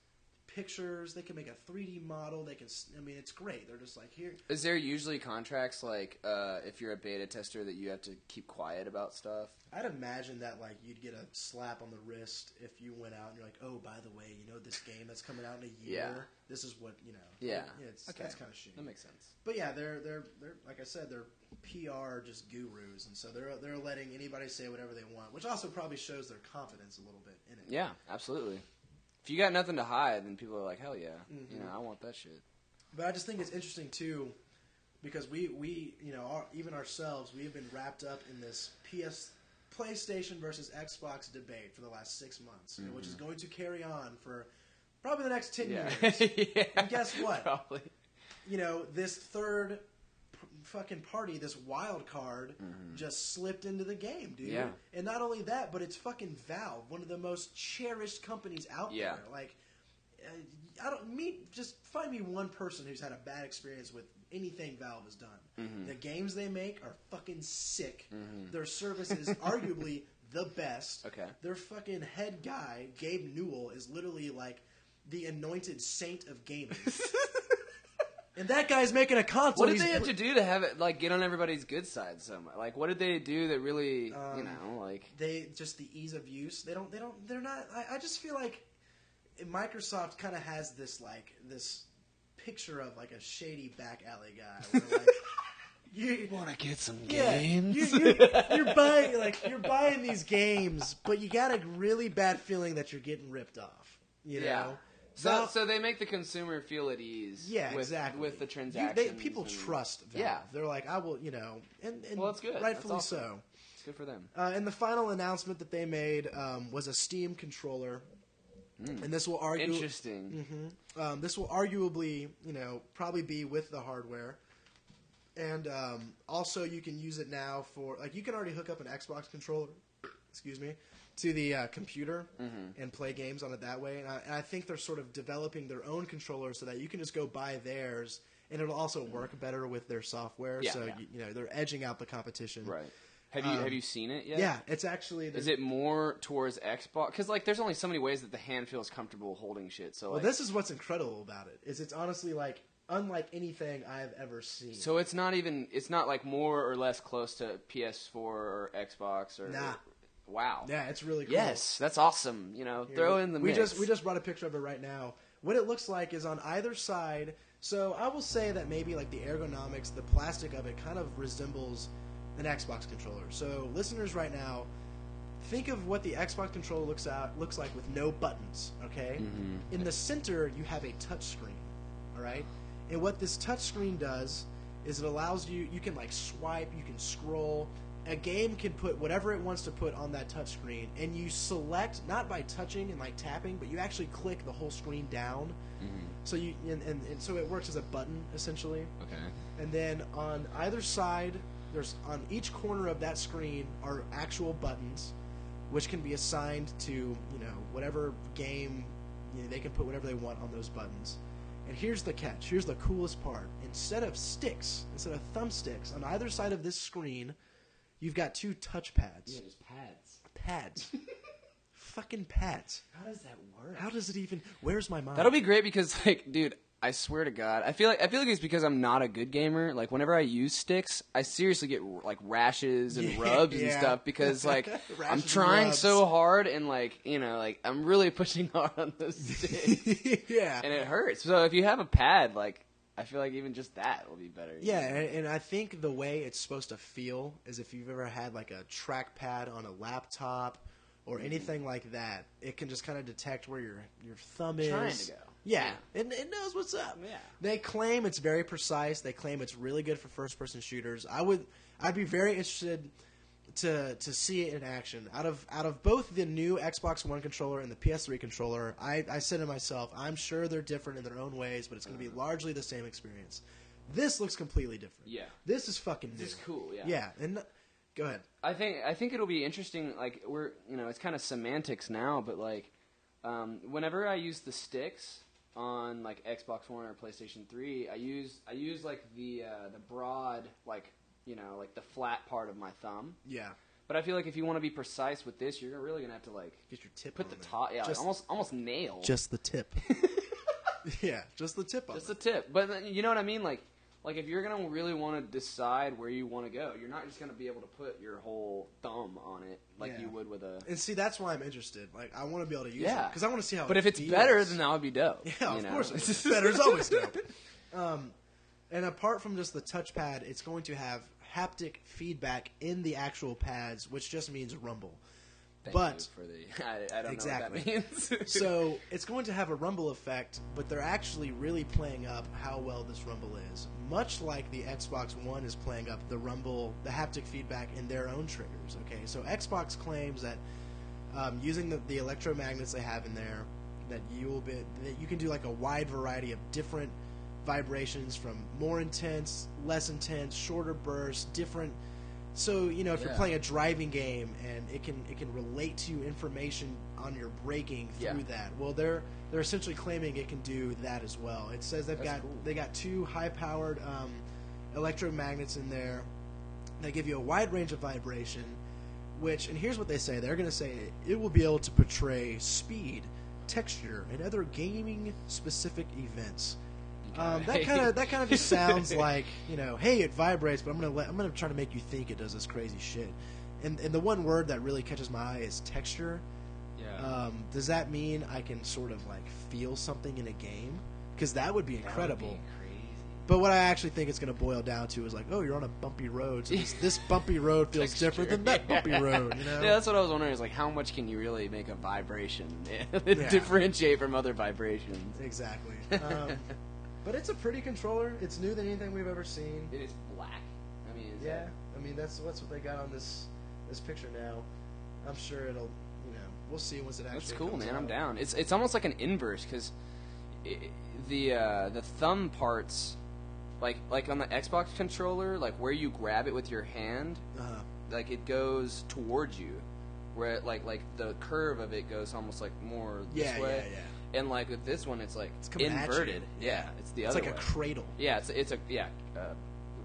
Pictures, they can make a 3D model. They can, I mean, it's great. They're just like here. Is there usually contracts like uh, if you're a beta tester that you have to keep quiet about stuff? I'd imagine that like you'd get a slap on the wrist if you went out and you're like, oh, by the way, you know this game that's coming out in a year. Yeah. This is what you know. Yeah. it's Okay. that's kind of shitty. That makes sense. But yeah, they're they're they're like I said, they're PR just gurus, and so they're they're letting anybody say whatever they want, which also probably shows their confidence a little bit in it. Yeah, absolutely. If you got nothing to hide, then people are like, hell yeah, Mm-hmm. you know, I want that shit. But I just think it's interesting too, because we we you know our, even ourselves we have been wrapped up in this PS PlayStation versus Xbox debate for the last six months, know, which is going to carry on for probably the next ten Mm-hmm. Yeah. years. yeah. And guess what? Probably. you know, this third fucking party, this wild card, just slipped into the game, dude. Mm-hmm. Yeah. And not only that, but it's fucking Valve, one of the most cherished companies out Yeah. there. Like, uh, I don't me just find me one person who's had a bad experience with anything Valve has done. Mm-hmm. The games they make are fucking sick. Their service is arguably the best. Okay. Their fucking head guy, Gabe Newell, is literally like the anointed saint of gaming. and that guy's making a console. What did they have to do to have it like get on everybody's good side so much? Like, what did they do that really, you Um, know, like? they just the ease of use. They don't. They don't. They're not. I, I just feel like Microsoft kind of has this like this picture of like a shady back alley guy. Where, like, you Want to get some yeah, you, you, you're buying like you're buying these games, but you got a really bad feeling that you're getting ripped off. You know. Yeah. So, so they make the consumer feel at ease. yeah, with, exactly. with the You- they, people and- trust Valve. Yeah. they're like, I will, you know, and, and Well, that's good. rightfully That's awesome. so. It's good for them. Uh, and the final announcement that they made um, was a Steam controller, and this will argue. Interesting. Um, this will arguably, you know, probably be with the hardware, and um, also you can use it now for like you can already hook up an Xbox controller, excuse me, to the uh, computer Mm-hmm. and play games on it that way. And I, and I think they're sort of developing their own controller so that you can just go buy theirs, and it'll also work better with their software. Yeah, so yeah. You, you know they're edging out the competition. Right. Have you Um, have you seen it yet? Yeah, it's actually. Is it more towards Xbox? Because like, there's only so many ways that the hand feels comfortable holding shit. So Well, like, this is what's incredible about it. Is it's honestly like unlike anything I've ever seen. so it's not even. It's not like more or less close to PS4 or Xbox or. Nah. Wow. yeah, it's really cool. Yes, that's awesome. You know, Here, throw in the we mix. just we just brought a picture of it right now. What it looks like is on either side. So I will say that maybe like the ergonomics, the plastic of it, kind of resembles an Xbox controller. So listeners, right now, think of what the Xbox controller looks out looks like with no buttons. Okay, Mm-hmm. in the center you have a touch screen. All right, and what this touch screen does is it allows you you can like swipe, you can scroll. A game can put whatever it wants to put on that touch screen, and you select not by touching and like tapping, but you actually click the whole screen down. Mm-hmm. So you and, and, and so it works as a button essentially. Okay. And then on either side, there's on each corner of that screen are actual buttons, which can be assigned to you know whatever game. You know, they can put whatever they want on those buttons. And here's the catch. Here's the coolest part. Instead of sticks, instead of thumbsticks, on either side of this screen, you've got two touch pads. just pads. Pads. Fucking pads. How does that work? How does it even? Where's my mind? That'll be great because, like, dude, I swear to God, I feel like I feel like it's because I'm not a good gamer. Like, whenever I use sticks, I seriously get like rashes and Yeah, rubs and stuff because, like, I'm trying so hard and, like, you know, like I'm really pushing hard on those sticks yeah. and it hurts. So if you have a pad, like, I feel like even just that will be better. Yeah, and, and I think the way it's supposed to feel is if you've ever had like a trackpad on a laptop Mm-hmm. or anything like that, it can just kind of detect where your your thumb Trying is. to go. Yeah, It, it knows what's up. Yeah. They claim it's very precise. They claim it's really good for first person shooters. I would, I'd be very interested to to see it in action. Out of out of both the new Xbox One controller and the PS3 controller, I, I said to myself, I'm sure they're different in their own ways, but it's going to be largely the same experience. This looks completely different. Yeah. This is fucking new. This is cool, yeah. Yeah, and go ahead. I think I think it'll be interesting. Like we're you know it's kind of semantics now, but like um, whenever I use the sticks on like Xbox One or PlayStation Three, I use I use like the uh, the broad like you know like the flat part of my thumb. Yeah, But I feel like if you want to be precise with this, you're really gonna have to like get your tip. put on the there. top, yeah, like, just almost almost nail just the tip. yeah, just the tip. On just it. the tip. But then, you know what I mean, like. Like if you're gonna really want to decide where you want to go, you're not just gonna be able to put your whole thumb on it like Yeah. you would with a And see, that's why I'm interested. Like, I want to be able to use Yeah. it because I want to see how. But it if it's feels. better, then that would be dope. Yeah, you of know? course. It's better is always dope. Um, and apart from just the touchpad, it's going to have haptic feedback in the actual pads, which just means rumble. Thank but for the, I, I don't Exactly. know what that means. so it's going to have a rumble effect, but they're actually really playing up how well this rumble is. Much like the Xbox One is playing up the rumble, the haptic feedback in their own triggers. Okay, so Xbox claims that um, using the, the electromagnets they have in there, that you will be that you can do like a wide variety of different vibrations from more intense, less intense, shorter bursts, different So you know, if you're playing a driving game and it can it can relate to you information on your braking through Yeah. that. Well, they're they're essentially claiming it can do that as well. It says they've That's got cool. they got two high powered um, electromagnets in there. that give you a wide range of vibration. Which and here's what they say. They're going to say it will be able to portray speed, texture, and other gaming specific events. Um, that kind of that kind of just sounds like you know, hey, it vibrates, but I'm gonna let I'm gonna try to make you think it does this crazy shit. And and the one word that really catches my eye is texture. yeah. Um, does that mean I can sort of like feel something in a game? Because that would be That would incredible. be. But what I actually think it's going to boil down to is like, oh, you're on a bumpy road, so this, this bumpy road feels different than that bumpy road. You know? Yeah, that's what I was wondering. Is like, how much can you really make a vibration Yeah. differentiate from other vibrations? exactly. Um, but it's a pretty controller. It's new than anything we've ever seen. It is black. I mean, is Yeah, that- I mean that's that's what they got on this this picture now. I'm sure it'll, you know, we'll see once it actually. that's cool, comes man. I'm down. It's it's almost like an inverse because the uh, the thumb parts, like like on the Xbox controller, like where you grab it with your hand, Uh-huh. like it goes towards you, where it, like like the curve of it goes almost like more this Yeah, way. yeah, yeah. And like with this one, it's like It's coming at you. inverted. Yeah, it's the other. It's other like a way. cradle. yeah, it's it's a yeah. Uh,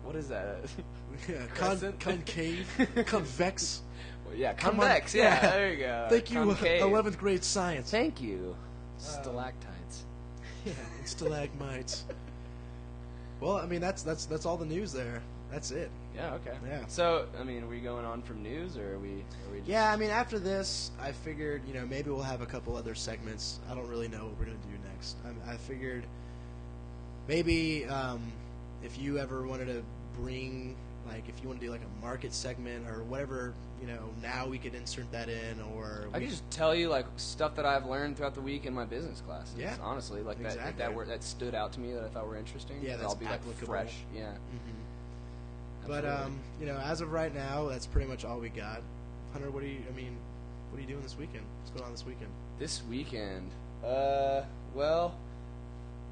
what is that? Yeah, Con- Crescent? concave, convex. Well, yeah, Come on, convex. Yeah, yeah. there you go. Thank you, Concave. eleventh grade science. Thank you, stalactites. Yeah, and stalagmites. well, I mean that's that's that's all the news there. That's it. Yeah, okay. Yeah. So, I mean, are we going on from news, or are we? Are we just, Yeah, I mean after this, I figured you know maybe we'll have a couple other segments. I don't really know what we're gonna do next. I, I figured maybe um, if you ever wanted to bring like if you want to do like a market segment or whatever, you know, now we could insert that in or I can just tell you like stuff that I've learned throughout the week in my business classes. Yeah. honestly, like that Exactly. that were, that stood out to me that I thought were interesting. Yeah, I'll be like applicable. fresh. Yeah, But um, you know, as of right now, that's pretty much all we got. Hunter, what do you? I mean, what are you doing this weekend? What's going on this weekend? This weekend, uh, well,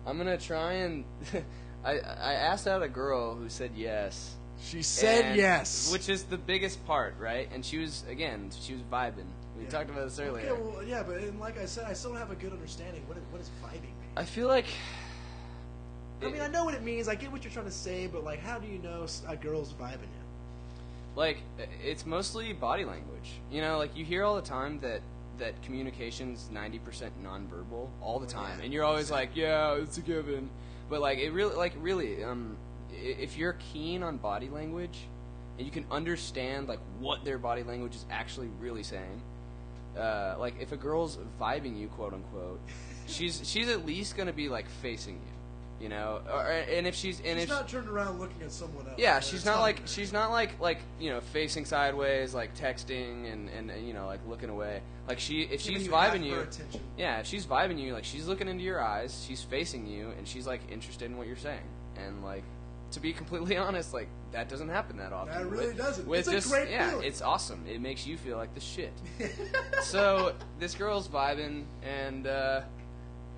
I'm gonna try and. I I asked out a girl who said yes. She said and- yes. which is the biggest part, right? And she was again, she was vibing. We Yeah. talked about this earlier. Okay, well, yeah, but and like I said, I still don't have a good understanding. What is, what is vibing mean? I feel like. I mean, I know what it means. I get what you're trying to say, but like, how do you know a girl's vibing you? like it's mostly body language. You know, like you hear all the time that that communication's ninety percent nonverbal all the time, and you're always like, yeah, it's a given. But like it really, like really, um, if you're keen on body language and you can understand like what their body language is actually really saying, uh, like if a girl's vibing you, quote unquote, she's she's at least gonna be like facing you. You know, or, and if she's and She's if not turned around looking at someone else. yeah, she's not like she's not like like you know facing sideways, like texting and and uh, you know like looking away. Like she if Giving she's you vibing you, attention. yeah, if she's vibing you, like she's looking into your eyes, she's facing you, and she's like interested in what you're saying. And like to be completely honest, like that doesn't happen that often. That really With- doesn't. With It's a just, great yeah, feeling. it's awesome. It makes you feel like the shit. so this girl's vibing, and uh,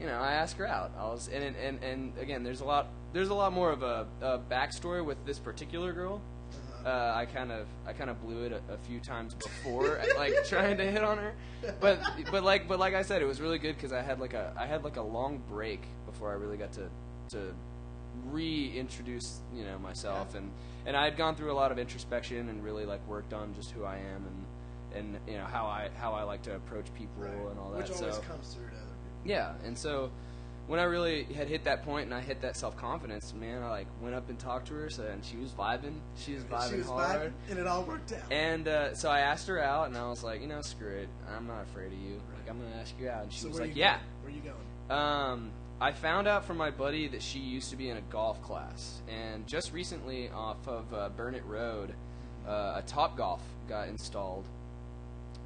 you know, I asked her out. I was, and and and again, there's a lot, there's a lot more of a, a backstory with this particular girl. Uh-huh. Uh, I kind of, I kind of blew it a, a few times before, like trying to hit on her. But, but like, but like I said, it was really good because I had like a, I had like a long break before I really got to, to reintroduce, you know, myself and and I had gone through a lot of introspection and really like worked on just who I am and and you know how I how I like to approach people Right. and all that. Which always so comes through to. Yeah, and so when I really had hit that point and I hit that self confidence, man, I like went up and talked to her, so, and she was vibing. She was vibing she was hard. vibing, and it all worked out. And uh, so I asked her out, and I was like, you know, screw it, I'm not afraid of you. Like I'm gonna ask you out, and she so was like, yeah. Going? Where you going? Um, I found out from my buddy that she used to be in a golf class, and just recently off of uh, Burnet Road, uh, a Top Golf got installed.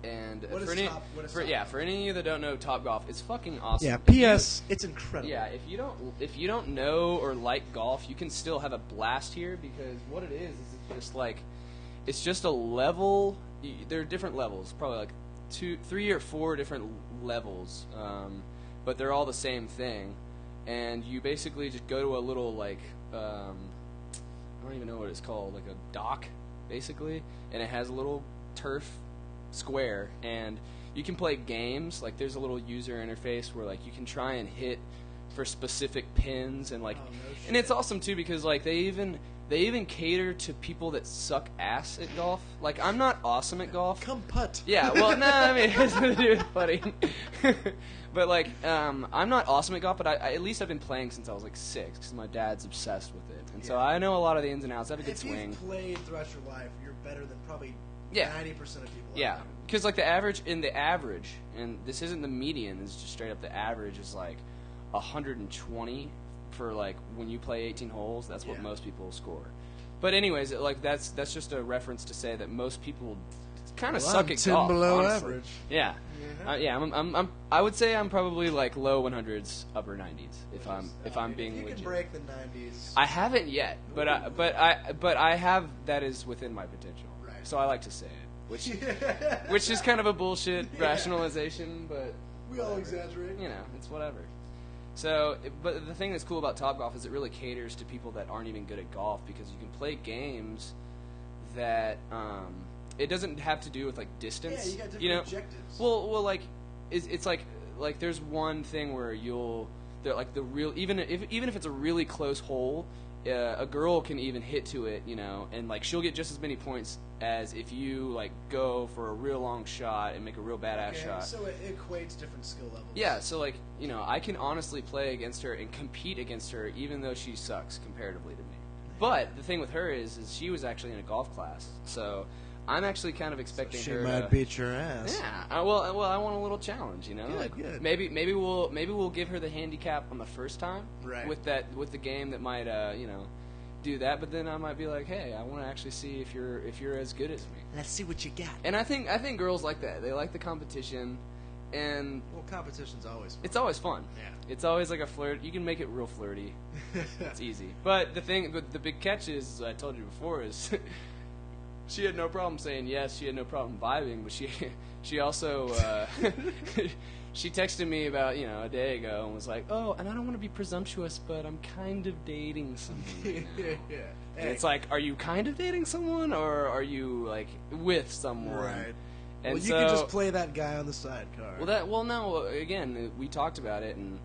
And What for is any, Top- what is for, Top yeah, Golf? for any of you that don't know Top Golf, it's fucking awesome. Yeah. If you- P.S. It's incredible. yeah, if you don't if you don't know or like golf, you can still have a blast here because what it is is it's just like it's just a level. y- There are different levels, probably like two, three or four different levels, um, but they're all the same thing. And you basically just go to a little like um, I don't even know what it's called, like a dock basically, and it has a little turf square, and you can play games. Like there's a little user interface where like you can try and hit for specific pins, and like, Oh, no and it's awesome too because like they even they even cater to people that suck ass at golf. Like I'm not awesome at golf. Come putt. Yeah, well, no, I mean, it has nothing to do with putting. but, like, um, I'm not awesome at golf, but I, I, at least I've been playing since I was, like, six, because my dad's obsessed with it. And so I know a lot of the ins and outs. I have a good If swing. you've played throughout your life, you're better than probably Yeah. 90% of people. Yeah, because, like, the average, in the average, and this isn't the median, it's just straight up the average is, like, 120 for, like, when you play 18 holes. That's what Yeah. most people score. But anyways, it- like that's that's just a reference to say that most people kind of Well, suck I'm at 10 golf. below honestly. average. Yeah, Yeah. uh, yeah. I'm, I'm, I'm, I would say I'm probably like low 100s, upper 90s if I'm if I'm If being you legit. can break the 90s. I haven't yet, but I, but I but I have that is within my potential. So I like to say it, which which is kind of a bullshit Yeah. rationalization, but we all exaggerate. You know, it's whatever. So, but the thing that's cool about Top Golf is it really caters to people that aren't even good at golf because you can play games that um, it doesn't have to do with like distance. Yeah, you got different know, objectives. well, well, like it's, it's like like there's one thing where you'll like the real even if even if it's a really close hole, uh, a girl can even hit to it, you know, and like she'll get just as many points as if you like go for a real long shot and make a real badass Okay, shot. So it equates different skill levels. Yeah, so like you know, I can honestly play against her and compete against her, even though she sucks comparatively to me. But the thing with her is, is she was actually in a golf class, so I'm actually kind of expecting She her. might to, beat your ass. Yeah, uh, well, well, I want a little challenge, you know. Good, like good. maybe, maybe we'll maybe we'll give her the handicap on the first time Right. with that with the game that might uh, you know do that. But then I might be like, hey, I want to actually see if you're if you're as good as me. Let's see what you got. And I think I think girls like that. They like the competition, and Well, competition's always fun. it's always fun. Yeah. It's always like a flirt. You can make it real flirty. It's easy. But the thing, but the big catch is, as I told you before, is she had no problem saying yes. She had no problem vibing, but she she also uh, she texted me about you know a day ago and was like, oh, and I don't want to be presumptuous, but I'm kind of dating someone. Right yeah. And Hey, it's like, are you kind of dating someone, or are you like with someone? right. And well, you so, can just play that guy on the sidecar. well, that well, no. Again, we talked about it, and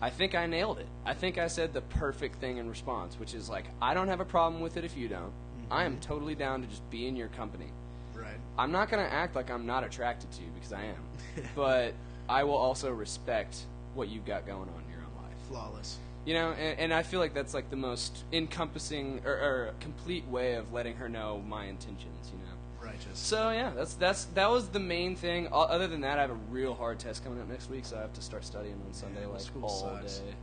I think I nailed it. I think I said the perfect thing in response, which is like, I don't have a problem with it if you don't. I am totally down to just be in your company. right. I'm not gonna act like I'm not attracted to you because I am, but I will also respect what you've got going on in your own life. Flawless. You know, and, and I feel like that's like the most encompassing or, or complete way of letting her know my intentions. You know. Righteous. So yeah, that's that's that was the main thing. Other than that, I have a real hard test coming up next week, so I have to start studying on Sunday well, like school all sucks. day.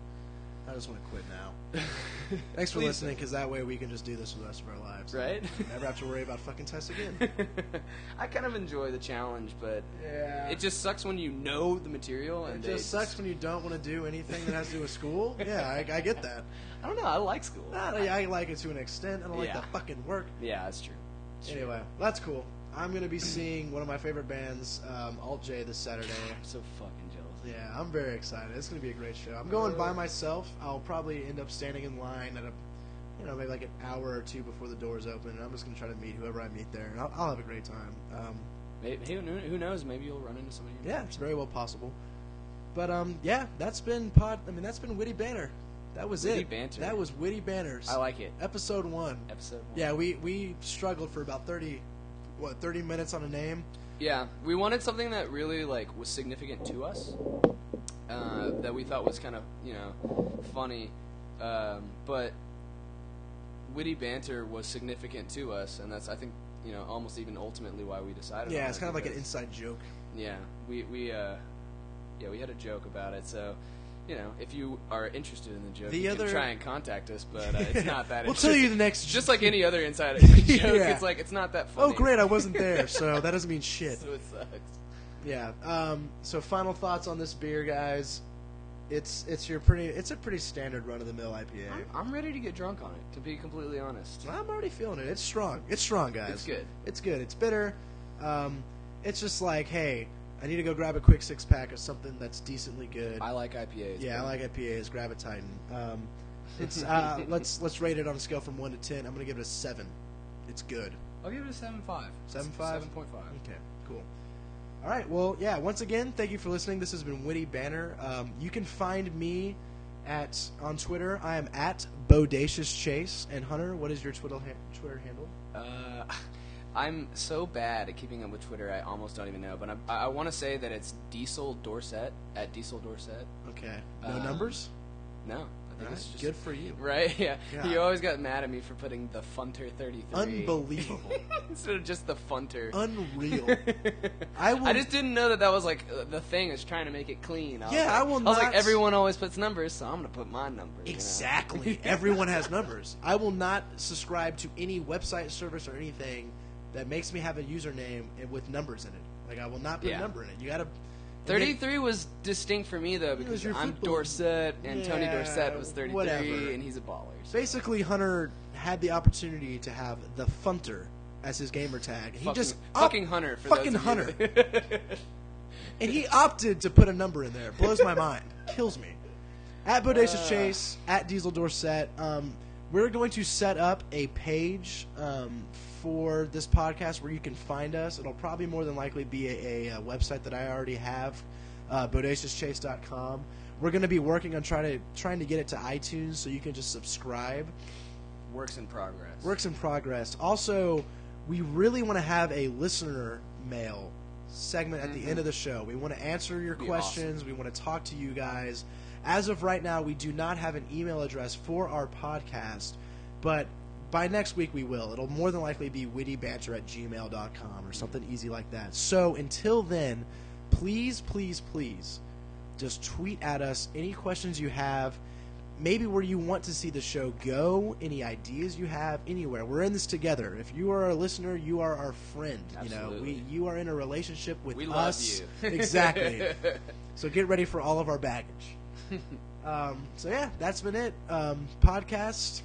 I just want to quit now. Thanks for Please listening, because that way we can just do this for the rest of our lives. Right? Never have to worry about fucking tests again. I kind of enjoy the challenge, but yeah. it just sucks when you know the material and It they just sucks when you don't want to do anything that has to do with school. Yeah, I, I get that. I don't know. I like school. Nah, I like it to an extent. I don't like Yeah. the fucking work. Yeah, that's true. It's true. Anyway, that's cool. I'm gonna be seeing one of my favorite bands, um, Alt J, this Saturday. I'm so fucking. Yeah, I'm very excited. It's gonna be a great show. I'm going by myself. I'll probably end up standing in line at a, you know, maybe like an hour or two before the doors open. And I'm just gonna try to meet whoever I meet there, and I'll, I'll have a great time. Um, Maybe, who, knows? Maybe you'll run into somebody. yeah, it's very well possible. But um, yeah, that's been pod. I mean, that's been witty banter. That was Witty it. banter. That was witty banners. I like it. episode one. Episode one. Yeah, we we struggled for about thirty, what, thirty minutes on a name. Yeah, we wanted something that really like was significant to us, uh, that we thought was kind of you know funny, um, but witty banter was significant to us, and that's I think you know almost even ultimately why we decided. Yeah, it's it, kind of like an inside joke. Yeah, we we uh, yeah we had a joke about it, so. You know, if you are interested in the joke, The you other- can try and contact us, but uh, it's not that. We'll tell you the next. Just like any other insider joke, Yeah. it's like it's not that funny. Oh, great! I wasn't there, so that doesn't mean shit. so it sucks. Yeah. Um, so final thoughts on this beer, guys. It's it's your pretty. It's a pretty standard run of the mill IPA. I'm, I'm ready to get drunk on it. To be completely honest, I'm already feeling it. It's strong. It's strong, guys. It's good. It's good. It's bitter. Um, it's just like, hey, I need to go grab a quick six pack of something that's decently good. I like IPAs. yeah, I like IPAs. Grab a Titan. Um, it's uh, let's let's rate it on a scale from one to ten. I'm gonna give it a seven. It's good. I'll give it a seven five. Seven five? Seven point five. Okay, cool. All right. Well, yeah. Once again, thank you for listening. This has been Witty Banter. Um, you can find me at on Twitter. I am at Bodacious Chase. And Hunter, what is your Twitter ha- Twitter handle? Uh, I'm so bad at keeping up with Twitter. I almost don't even know. But I, I want to say that it's Diesel Dorset at Diesel Dorset. Okay. No Um, numbers. No, I All think right. it's just Good for you. Right? Yeah. God. You always got mad at me for putting the Funter 33 Unbelievable. instead of just the Funter. Unreal. I will. I just didn't know that that was like uh, the thing is trying to make it clean. I was Yeah, like, I will not. I was not- like, everyone always puts numbers, so I'm gonna put my number. you know? Exactly. Everyone has numbers. I will not subscribe to any website service or anything that makes me have a username with numbers in it. Like I will not put Yeah. a number in it. You got to. 33 was distinct for me though because I'm football- Dorset and Tony Dorsett was 33 whatever. and he's a baller. so- Basically, Hunter had the opportunity to have the Funter as his gamer tag. He fucking, just fucking Hunter for fucking Hunter, and he opted to put a number in there. Blows my mind. Kills me. At Bodacious Uh. Chase, at Diesel Dorset, um, we're going to set up a page um, for this podcast where you can find us. It'll probably more than likely be a, a, uh website that I already have, uh, bodaciouschase.com. We're going to be working on trying to trying to get it to iTunes so you can just subscribe. Works in progress. Works in progress. Also, we really want to have a listener mail segment at the end of the show. We want to answer your questions. We want to talk to you guys. As of right now, we do not have an email address for our podcast, but by next week we will. It'll more than likely be wittybanter at gmail.com or something easy like that. So until then, please, please, please just tweet at us any questions you have. Maybe where you want to see the show go any ideas you have anywhere. We're in this together. If you are a listener you are our friend you know. We Absolutely. you are in a relationship with We love us. you. exactly. So get ready for all of our baggage. Um, so yeah that's been it. Um, podcast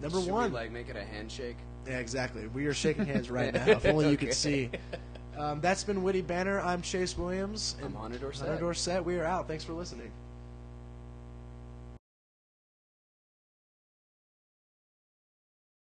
number Should one we, like make it a handshake? yeah exactly we are shaking hands right now if only you could see um, that's been witty banter i'm chase williams I'm Hunter Dorset. Hunter Dorset. We are out. Thanks for listening.